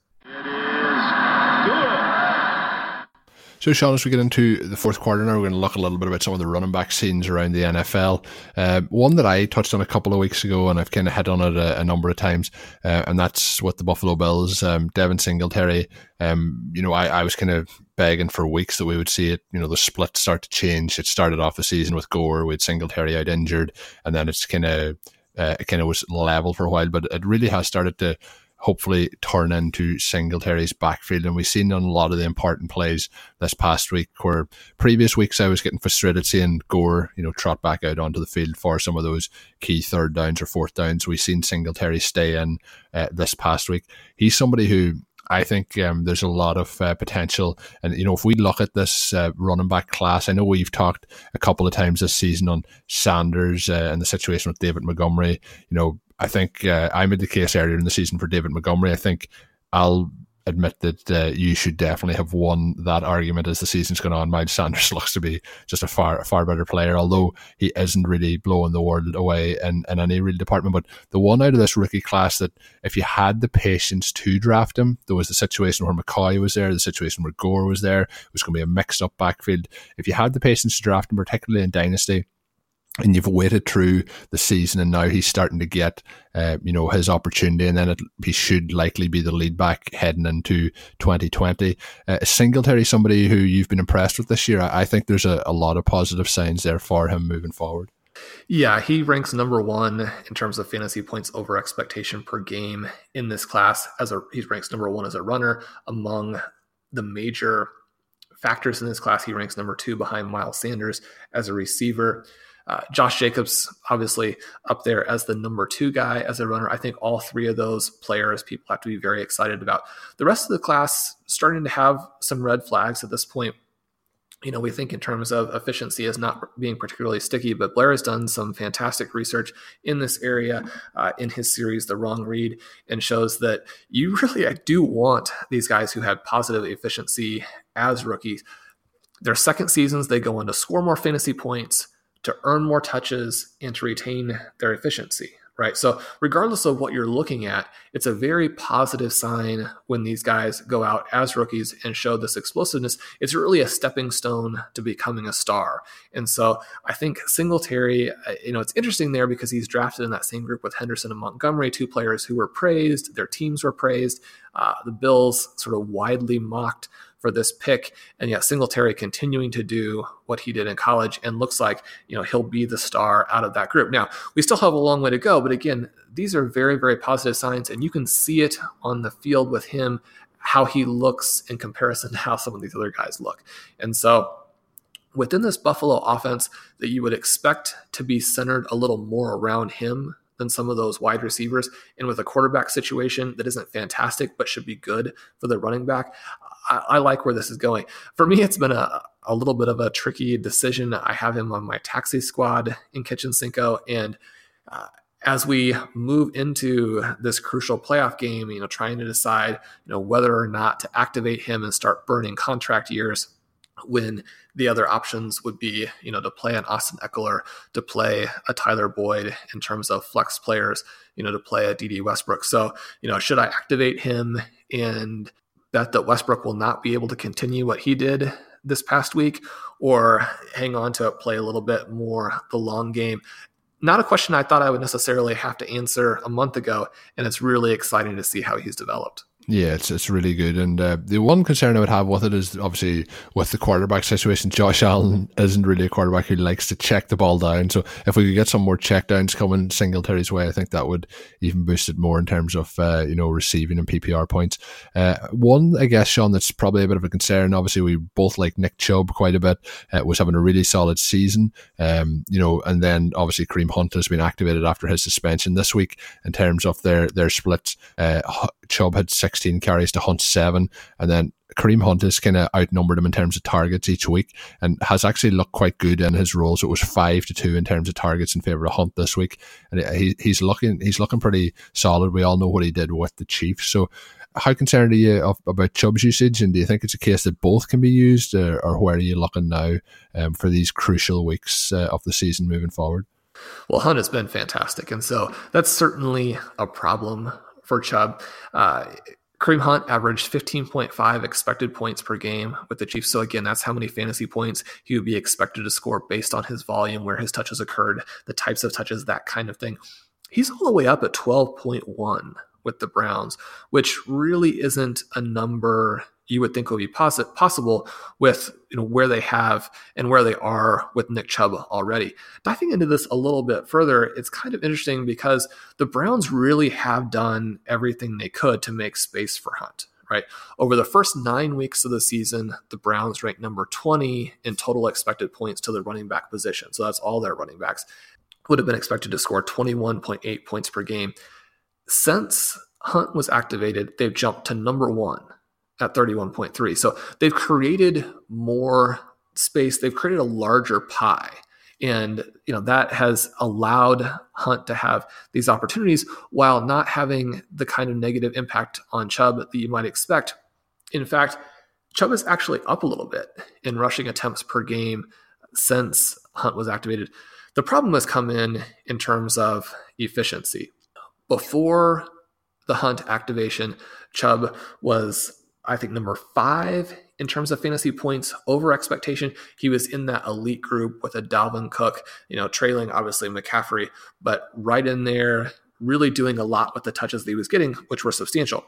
A: So, Sean, as we get into the fourth quarter now, we're going to look a little bit about some of the running back scenes around the NFL. Uh, one that I touched on a couple of weeks ago, and I've kind of hit on it a, a number of times, uh, and that's with the Buffalo Bills. Um, Devin Singletary, um, you know, I, I was kind of begging for weeks that we would see it, you know, the split start to change. It started off the season with Gore, with Singletary out injured, and then it's kind of uh, it kind of was level for a while, but it really has started to hopefully turn into Singletary's backfield. And we've seen on a lot of the important plays this past week where previous weeks I was getting frustrated seeing Gore, you know, trot back out onto the field for some of those key third downs or fourth downs. We've seen Singletary stay in uh, this past week. He's somebody who I think um, there's a lot of uh, potential. And, you know, if we look at this uh, running back class, I know we've talked a couple of times this season on Sanders uh, and the situation with David Montgomery. You know, I think uh, I made the case earlier in the season for David Montgomery. I think I'll admit that uh, you should definitely have won that argument as the season's gone on. Miles Sanders [laughs] looks to be just a far far better player, although he isn't really blowing the world away in, in any real department. But the one out of this rookie class that if you had the patience to draft him, there was the situation where McCoy was there, the situation where Gore was there. It was going to be a mixed up backfield. If you had the patience to draft him, particularly in Dynasty, and you've waited through the season and now he's starting to get uh, you know his opportunity and then it, he should likely be the lead back heading into 2020 uh, Singletary somebody who you've been impressed with this year I, I think there's a, a, lot of positive signs there for him moving forward.
D: Yeah he ranks number one in terms of fantasy points over expectation per game in this class as a he ranks number one as a runner among the major factors in this class. He ranks number two behind Miles Sanders as a receiver uh, Josh Jacobs, obviously up there as the number two guy as a runner. I think all three of those players people have to be very excited about. The rest of the class starting to have some red flags at this point. You know, we think in terms of efficiency as not being particularly sticky, but Blair has done some fantastic research in this area uh, in his series, The Wrong Read, and shows that you [laughs] really do want these guys who had positive efficiency as rookies. Their second seasons, they go on to score more fantasy points, to earn more touches and to retain their efficiency, right? So, regardless of what you're looking at, it's a very positive sign when these guys go out as rookies and show this explosiveness. It's really a stepping stone to becoming a star. And so, I think Singletary, uh, you know, it's interesting there because he's drafted in that same group with Henderson and Montgomery, two players who were praised, their teams were praised. Uh, the Bills sort of widely mocked for this pick. And yet Singletary continuing to do what he did in college and looks like, you know, he'll be the star out of that group. Now, we still have a long way to go, but again, these are very, very positive signs, and you can see it on the field with him, how he looks in comparison to how some of these other guys look. And so within this Buffalo offense that you would expect to be centered a little more around him than some of those wide receivers. And with a quarterback situation that isn't fantastic, but should be good for the running back, I, I like where this is going. For me, it's been a, a little bit of a tricky decision. I have him on my taxi squad in Kitchen Cinco. And uh, as we move into this crucial playoff game, you know, trying to decide, you know, whether or not to activate him and start burning contract years when the other options would be, you know, to play an Austin Ekeler, to play a Tyler Boyd in terms of flex players, you know, to play a Dede Westbrook. So, you know, should I activate him and bet that Westbrook will not be able to continue what he did this past week or hang on to it, play a little bit more the long game? Not a question I thought I would necessarily have to answer a month ago, and it's really exciting to see how he's developed.
A: Yeah, it's it's really good. And uh, the one concern I would have with it is obviously with the quarterback situation. Josh Allen isn't really a quarterback who likes to check the ball down. So if we could get some more checkdowns coming Singletary's way, I think that would even boost it more in terms of uh, you know receiving and PPR points. Uh, one, I guess, Sean, that's probably a bit of a concern. Obviously, we both like Nick Chubb quite a bit. Uh, was having a really solid season. Um, you know, and then obviously Kareem Hunt has been activated after his suspension this week. In terms of their their splits, uh, Chubb had 16 carries to Hunt seven, and then Kareem Hunt has kind of outnumbered him in terms of targets each week and has actually looked quite good in his roles. It was five to two in terms of targets in favor of Hunt this week, and he, he's looking he's looking pretty solid. We all know what he did with the Chiefs, so. How concerned are you of, about Chubb's usage, and do you think it's a case that both can be used, or, or where are you looking now um, for these crucial weeks uh, of the season moving forward?
D: Well, Hunt has been fantastic, and so that's certainly a problem for Chubb. Uh, Kareem Hunt averaged 15.5 expected points per game with the Chiefs. So again, that's how many fantasy points he would be expected to score based on his volume, where his touches occurred, the types of touches, that kind of thing. He's all the way up at 12.1 with the Browns, which really isn't a number you would think would be poss- possible with you know where they have and where they are with Nick Chubb already. Diving into this a little bit further, it's kind of interesting because the Browns really have done everything they could to make space for Hunt. Right over the first nine weeks of the season, the Browns ranked number 20 in total expected points to the running back position. So that's all their running backs would have been expected to score 21.8 points per game. Since Hunt was activated, they've jumped to number one at 31.3. So they've created more space, they've created a larger pie And, you know, that has allowed Hunt to have these opportunities while not having the kind of negative impact on Chubb that you might expect. In fact, Chubb is actually up a little bit in rushing attempts per game since Hunt was activated. The problem has come in in terms of efficiency. Before the Hunt activation, Chubb was, I think, number five in terms of fantasy points over expectation. He was in that elite group with a Dalvin Cook, you know, trailing obviously McCaffrey, but right in there, really doing a lot with the touches that he was getting, which were substantial.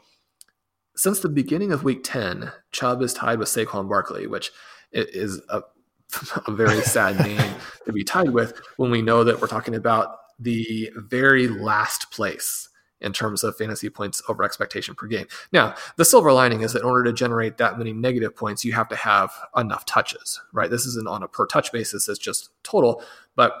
D: Since the beginning of week 10, Chubb is tied with Saquon Barkley, which is a, [laughs] a very sad name to be tied with when we know that we're talking about the very last place in terms of fantasy points over expectation per game. Now, the silver lining is that in order to generate that many negative points, you have to have enough touches, right? This isn't on a per touch basis, it's just total, but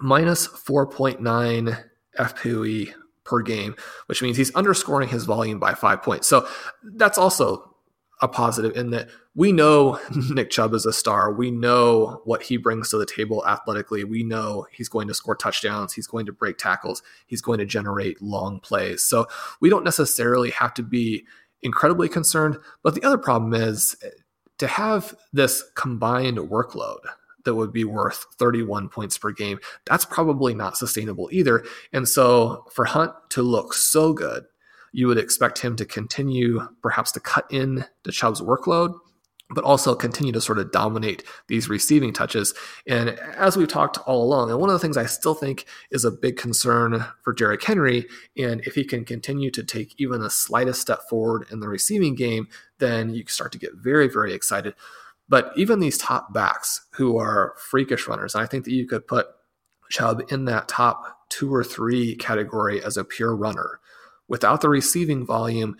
D: minus 4.9 FPOE per game, which means he's underscoring his volume by five points. So that's also a positive in that we know [laughs] Nick Chubb is a star. We know what he brings to the table athletically. We know he's going to score touchdowns. He's going to break tackles. He's going to generate long plays. So we don't necessarily have to be incredibly concerned. But the other problem is eh, to have this combined workload that would be worth 31 points per game, that's probably not sustainable either. And so for Hunt to look so good, you would expect him to continue perhaps to cut in to Chubb's workload, but also continue to sort of dominate these receiving touches. And as we've talked all along, and one of the things I still think is a big concern for Derrick Henry, and if he can continue to take even the slightest step forward in the receiving game, then you start to get very, very excited. But even these top backs who are freakish runners, and I think that you could put Chubb in that top two or three category as a pure runner without the receiving volume,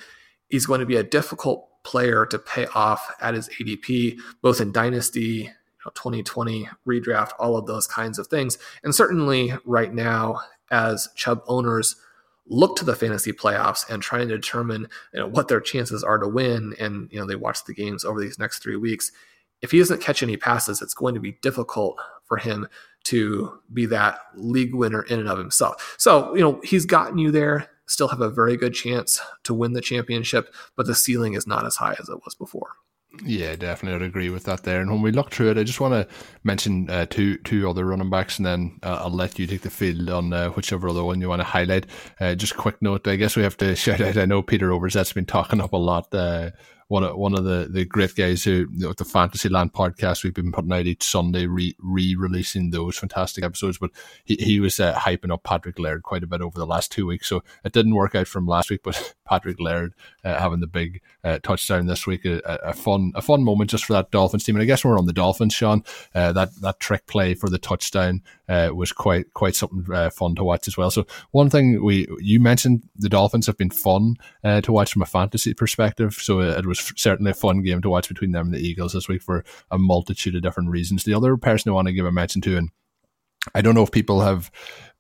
D: he's going to be a difficult player to pay off at his ADP, both in Dynasty, you know, 2020 redraft, all of those kinds of things. And certainly right now, as Chubb owners look to the fantasy playoffs and trying to determine you know, what their chances are to win, and you know they watch the games over these next three weeks. If he doesn't catch any passes, it's going to be difficult for him to be that league winner in and of himself. So, you know, he's gotten you there still have a very good chance to win the championship, but the ceiling is not as high as it was before.
A: Yeah, definitely, I'd agree with that there. And when we look through it, I just want to mention uh, two two other running backs, and then uh, I'll let you take the field on uh, whichever other one you want to highlight. Uh, just quick note, I guess we have to [laughs] shout out. I know Peter Overzet's been talking up a lot uh, one of one of the, the great guys who you know, the Fantasyland podcast we've been putting out each Sunday, re releasing those fantastic episodes. But he, he was uh, hyping up Patrick Laird quite a bit over the last two weeks, so it didn't work out from last week. [laughs] But Patrick Laird uh, having the big uh, touchdown this week, a, a, fun a fun moment just for that Dolphins team. And I guess we're on the Dolphins, Sean. Uh, that that trick play for the touchdown uh, was quite quite something uh, fun to watch as well. So one thing we you mentioned the Dolphins have been fun to watch from a fantasy perspective. So it was was certainly a fun game to watch between them and the Eagles this week for a multitude of different reasons. The other person I want to give a mention to, and I don't know if people have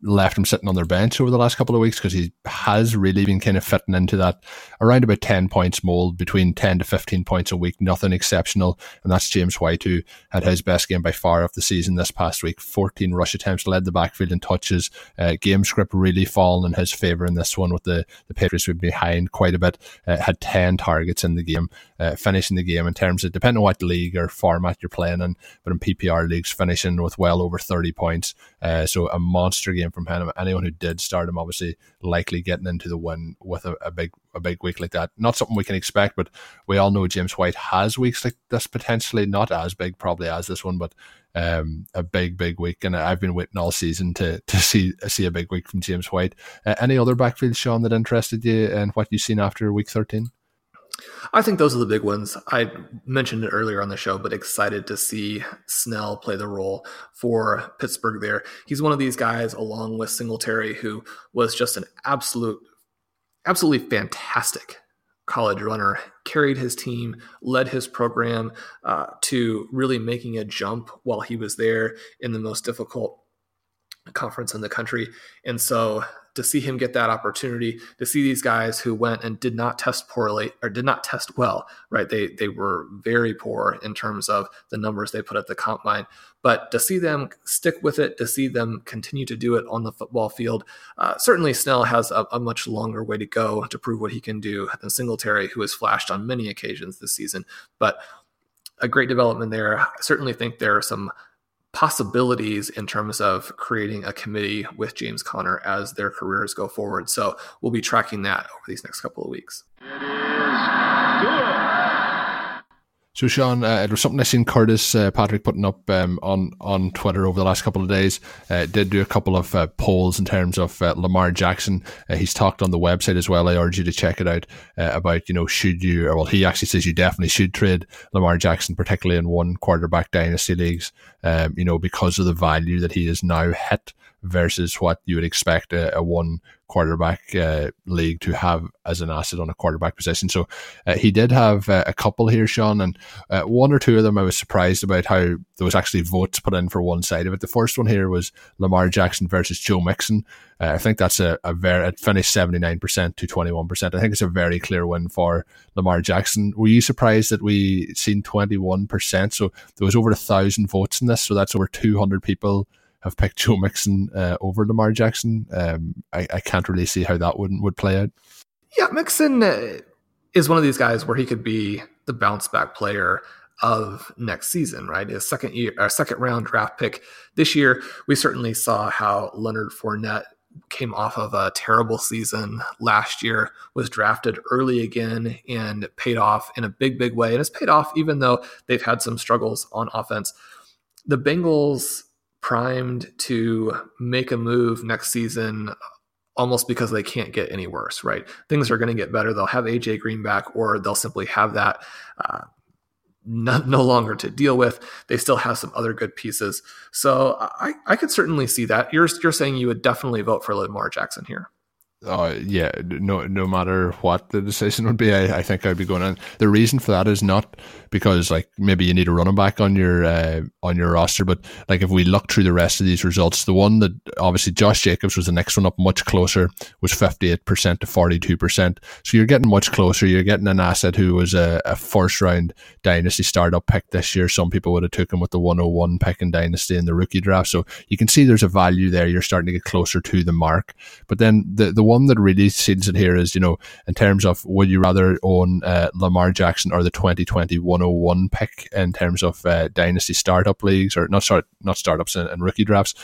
A: left him sitting on their bench over the last couple of weeks because he has really been kind of fitting into that around about 10 points mold between 10 to 15 points a week. Nothing exceptional. And that's James White, who had his best game by far of the season this past week. 14 rush attempts, led the backfield in touches. Uh, game script really fallen in his favour in this one with the, the Patriots behind quite a bit. Uh, had 10 targets in the game, uh, finishing the game in terms of, depending on what league or format you're playing in, but in PPR leagues, finishing with well over 30 points. Uh, so a monster game from him. Anyone who did start him, obviously, likely getting into the win with a, a big a big week like that. Not something we can expect, but we all know James White has weeks like this potentially, not as big probably as this one, but um, a big, big week. And I've been waiting all season to to see see a big week from James White. Uh, any other backfield, Sean, that interested you and what you've seen after week 13?
D: I think those are the big ones. I mentioned it earlier on the show, but excited to see Snell play the role for Pittsburgh there. He's one of these guys, along with Singletary, who was just an absolute, absolutely fantastic college runner, carried his team, led his program uh, to really making a jump while he was there in the most difficult conference in the country. And so to see him get that opportunity, to see these guys who went and did not test poorly or did not test well, right? They they were very poor in terms of the numbers they put at the combine. But to see them stick with it, to see them continue to do it on the football field, uh, certainly Snell has a, a, much longer way to go to prove what he can do than Singletary, who has flashed on many occasions this season. But a great development there. I certainly think there are some possibilities in terms of creating a committee with James Conner as their careers go forward. So we'll be tracking that over these next couple of weeks.
A: So, Sean, uh, it was something I seen Curtis uh, Patrick putting up um, on on Twitter over the last couple of days. Uh, did do a couple of uh, polls in terms of uh, Lamar Jackson. Uh, he's talked on the website as well. I urge you to check it out about you know should you well he actually says you definitely should trade Lamar Jackson, particularly in one quarterback dynasty leagues. Um, you know because of the value that he is now hit versus what you would expect a, a one quarterback uh, league to have as an asset on a quarterback position. So uh, he did have uh, a couple here, Sean, and uh, one or two of them I was surprised about how there was actually votes put in for one side of it. The first one here was Lamar Jackson versus Joe Mixon. Uh, I think that's a, a very it finished seventy nine percent to twenty one percent. I think it's a very clear win for Lamar Jackson. Were you surprised that we seen twenty one percent? So there was over a thousand votes in this, so that's over two hundred people have picked Joe Mixon uh, over Lamar Jackson. Um, I, I, can't really see how that would would play out.
D: Yeah, Mixon uh, is one of these guys where he could be the bounce back player of next season, right? A second year, a second round draft pick this year. We certainly saw how Leonard Fournette came off of a terrible season last year, was drafted early again, and paid off in a big, big way. And it's paid off even though they've had some struggles on offense. The Bengals primed to make a move next season almost because they can't get any worse, right? Things are going to get better. They'll have AJ Green back, or they'll simply have that uh, no, no, longer to deal with. They still have some other good pieces. So I, I could certainly see that. You're, you're saying you would definitely vote for Lamar Jackson here.
A: Uh, yeah, no, no matter what the decision would be, I, I think I'd be going on. The reason for that is not because like maybe you need a running back on your uh, on your roster, but like if we look through the rest of these results, the one that obviously Josh Jacobs was the next one up much closer was fifty eight percent to forty two percent. So you're getting much closer. You're getting an asset who was a, a first round dynasty startup pick this year. Some people would have took him with the one hundred oh one pick in dynasty in the rookie draft. So you can see there's a value there. You're starting to get closer to the mark. But then the the one that really seals it here is, you know, in terms of would you rather own uh, Lamar Jackson or the 2020 101 pick in terms of uh, dynasty startup leagues or not start not startups and, and rookie drafts?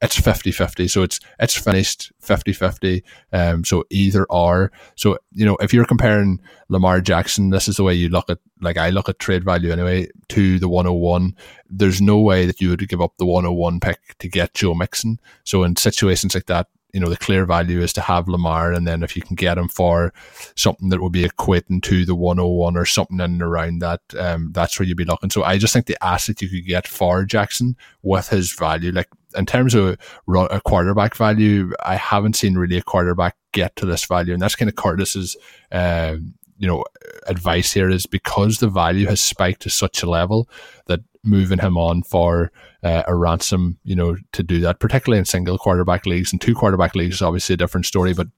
A: it's 50-50 so it's it's finished 50-50 um so either or. So you know if you're comparing lamar jackson this is the way you look at like i look at trade value anyway to the 101 there's no way that you would give up the 101 pick to get joe mixon. So in situations like that you know the clear value is to have Lamar, and then if you can get him for something that will be equating to the 101 or something in and around that, um, that's where you'd be looking. So I just think the asset you could get for Jackson with his value, like in terms of a quarterback value, I haven't seen really a quarterback get to this value, and that's kind of Curtis's. Uh, you know, advice here is because the value has spiked to such a level that moving him on for uh, a ransom, you know, to do that, particularly in single quarterback leagues and two quarterback leagues is obviously a different story, but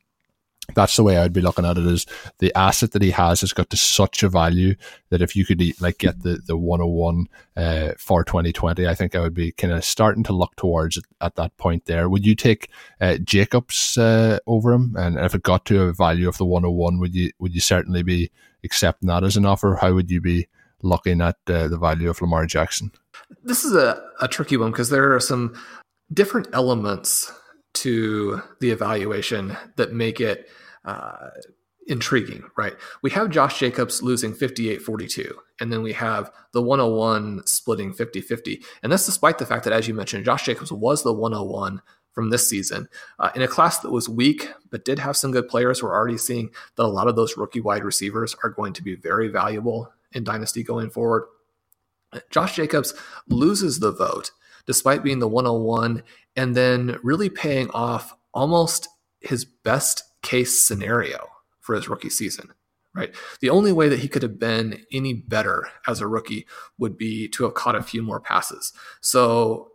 A: that's the way I'd be looking at it is the asset that he has has got to such a value that if you could like get the, the 101 uh, for 2020, I think I would be kind of starting to look towards it at that point there. Would you take uh, Jacobs uh, over him? And if it got to a value of the 101, would you, would you certainly be accepting that as an offer? How would you be looking at uh, the value of Lamar Jackson?
D: This is a, a tricky one because there are some different elements to the evaluation that make it uh, intriguing, right? We have Josh Jacobs losing 58 42, and then we have the 101 splitting 50 50. And that's despite the fact that, as you mentioned, Josh Jacobs was the 101 from this season uh, in a class that was weak but did have some good players. We're already seeing that a lot of those rookie wide receivers are going to be very valuable in Dynasty going forward. Josh Jacobs loses the vote despite being the 101 and then really paying off almost his best case scenario for his rookie season, right? The only way that he could have been any better as a rookie would be to have caught a few more passes. So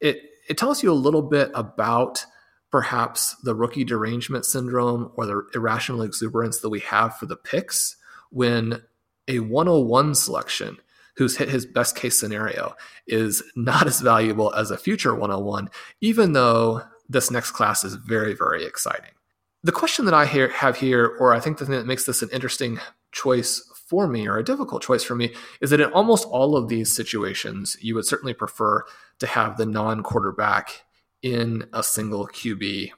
D: it it tells you a little bit about perhaps the rookie derangement syndrome or the irrational exuberance that we have for the picks when a 101 selection who's hit his best case scenario is not as valuable as a future 101, even though this next class is very, very exciting. The question that I have here, or I think the thing that makes this an interesting choice for me or a difficult choice for me, is that in almost all of these situations, you would certainly prefer to have the non quarterback in a single QB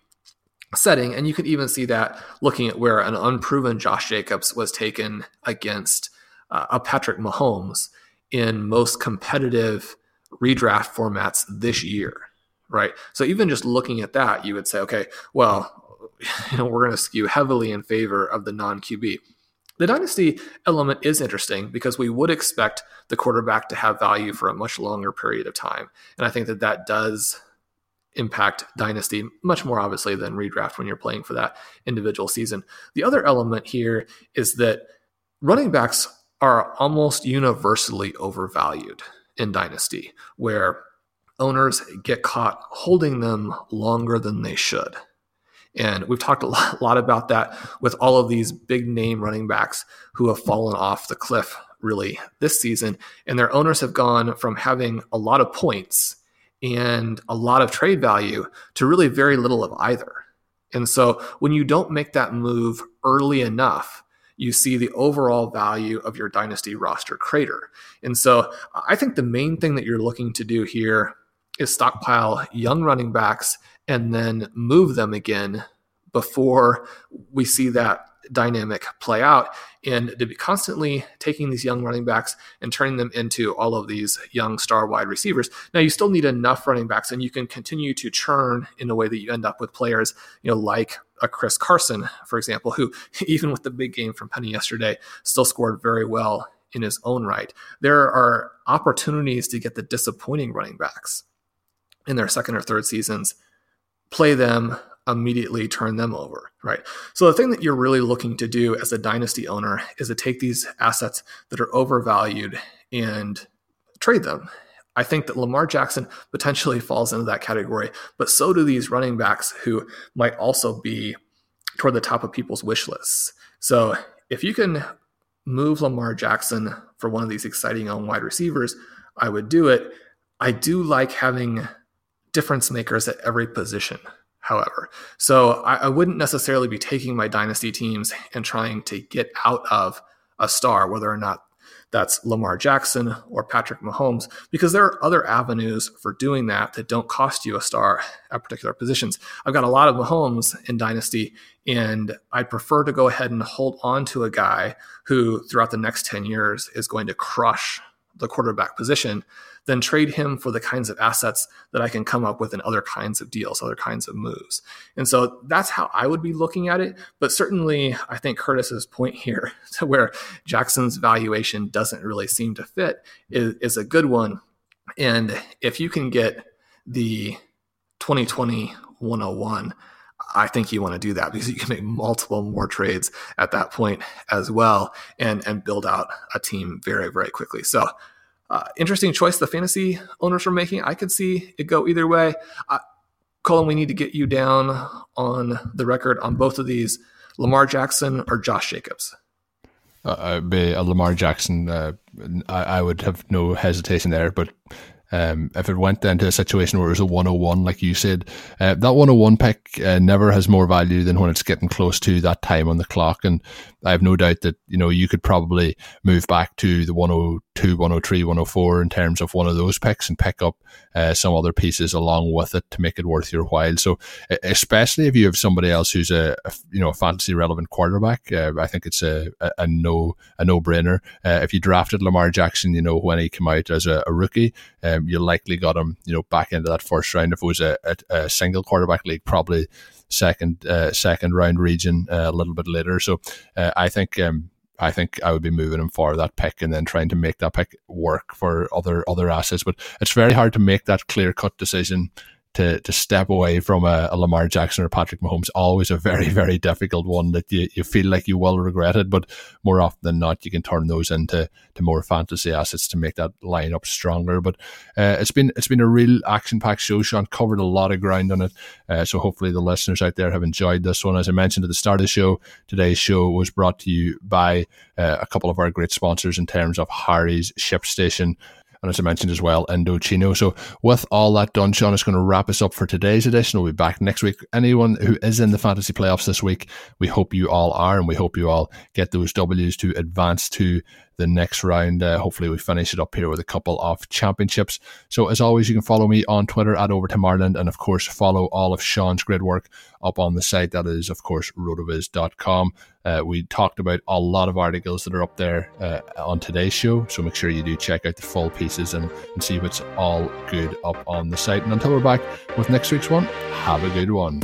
D: setting. And you can even see that looking at where an unproven Josh Jacobs was taken against uh, a Patrick Mahomes in most competitive redraft formats this year, right? So even just looking at that, you would say, okay, well, you [laughs] know, we're going to skew heavily in favor of the non QB. The dynasty element is interesting because we would expect the quarterback to have value for a much longer period of time. And I think that that does impact dynasty much more obviously than redraft when you're playing for that individual season. The other element here is that running backs are almost universally overvalued in Dynasty, where owners get caught holding them longer than they should. And we've talked a [laughs] lot, about that with all of these big name running backs who have fallen off the cliff really this season. And their owners have gone from having a lot of points and a lot of trade value to really very little of either. And so when you don't make that move early enough, you see the overall value of your dynasty roster crater. And so I think the main thing that you're looking to do here is stockpile young running backs and then move them again before we see that dynamic play out and to be constantly taking these young running backs and turning them into all of these young star wide receivers. Now you still need enough running backs and you can continue to churn in a way that you end up with players, you know, like a Chris Carson, for example, who [laughs] even with the big game from Penny yesterday still scored very well in his own right. There are opportunities to get the disappointing running backs in their second or third seasons, play them immediately turn them over, right? So the thing that you're really looking to do as a dynasty owner is to take these assets that are overvalued and trade them. I think that Lamar Jackson potentially falls into that category, but so do these running backs who might also be toward the top of people's wish lists. So if you can move Lamar Jackson for one of these exciting young wide receivers, I would do it. I do like having difference makers at every position however. So I, I, wouldn't necessarily be taking my dynasty teams and trying to get out of a star, whether or not that's Lamar Jackson or Patrick Mahomes, because there are other avenues for doing that that don't cost you a star at particular positions. I've got a lot of Mahomes in Dynasty, and I'd prefer to go ahead and hold on to a guy who, throughout the next 10 years, is going to crush the quarterback position then trade him for the kinds of assets that I can come up with in other kinds of deals, other kinds of moves. And so that's how I would be looking at it. But certainly, I think Curtis's point here [laughs] to where Jackson's valuation doesn't really seem to fit is, is a good one. And if you can get the 2020 101, I think you want to do that because you can make multiple more trades at that point as well and and build out a team very very quickly. So uh, interesting choice the fantasy owners were making. I could see it go either way. Uh, Colin, we need to get you down on the record on both of these Lamar Jackson or Josh Jacobs.
A: Uh, be a Lamar Jackson. Uh, I, I, would have no hesitation there, but um, if it went into a situation where it was a 101, like you said, uh, that 101 pick uh, never has more value than when it's getting close to that time on the clock. And I have no doubt that, you know, you could probably move back to the 102, 103, 104 in terms of one of those picks and pick up uh, some other pieces along with it to make it worth your while. So, especially if you have somebody else who's a, a you know, a fantasy relevant quarterback, uh, I think it's a, a, a, no, a no brainer. Uh, if you drafted Lamar Jackson, you know, when he came out as a, a rookie, um, you likely got him, you know, back into that first round. If it was a, a single quarterback league, probably second uh, second round region uh, a little bit later. So uh, I think um, I think I would be moving him for that pick and then trying to make that pick work for other other assets. But it's very hard to make that clear cut decision to to step away from a, a, Lamar Jackson or Patrick Mahomes always a very very difficult one that you, you feel like you will regret it, but more often than not you can turn those into to more fantasy assets to make that lineup stronger. But uh, it's been it's been a real action packed show. Sean covered a lot of ground on it, uh, so hopefully the listeners out there have enjoyed this one. As I mentioned at the start of the show, today's show was brought to you by uh, a couple of our great sponsors in terms of Harry's ShipStation and as I mentioned as well, Indochino. So with all that done, Sean is going to wrap us up for today's edition. We'll be back next week. Anyone who is in the fantasy playoffs this week, we hope you all are, and we hope you all get those W's to advance to the next round. Uh, hopefully, we finish it up here with a couple of championships. So, as always, you can follow me on Twitter at Overtime Ireland, and of course, follow all of Sean's great work up on the site. That is, of course, rotoviz.com. Uh, we talked about a lot of articles that are up there uh, on today's show, so make sure you do check out the full pieces and, and see what's all good up on the site. And until we're back with next week's one, have a good one.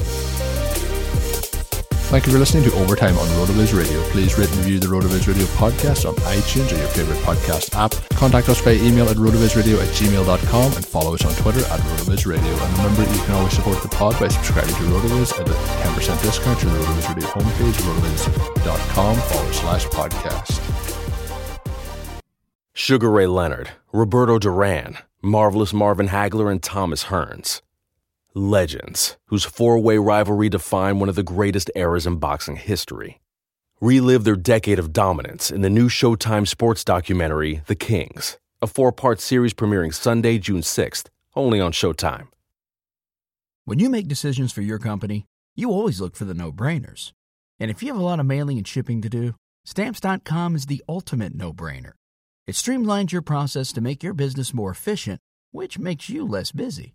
A: Thank you for listening to Overtime on RotoViz Radio. Please rate and review the RotoViz Radio podcast on iTunes or your favorite podcast app. Contact us by email at rotovizradio at gmail.com and follow us on Twitter at RotoViz Radio. And remember, you can always support the pod by subscribing to RotoViz at a 10% discount to the RotoViz Radio homepage, rotoviz.com forward slash podcast.
E: Sugar Ray Leonard, Roberto Duran, Marvelous Marvin Hagler, and Thomas Hearns legends whose four way rivalry defined one of the greatest eras in boxing history. Relive their decade of dominance in the new Showtime sports documentary, The Kings, a four part series premiering Sunday, June 6th, only on Showtime.
F: When you make decisions for your company, you always look for the no brainers. And if you have a lot of mailing and shipping to do, Stamps.com is the ultimate no brainer. It streamlines your process to make your business more efficient, which makes you less busy.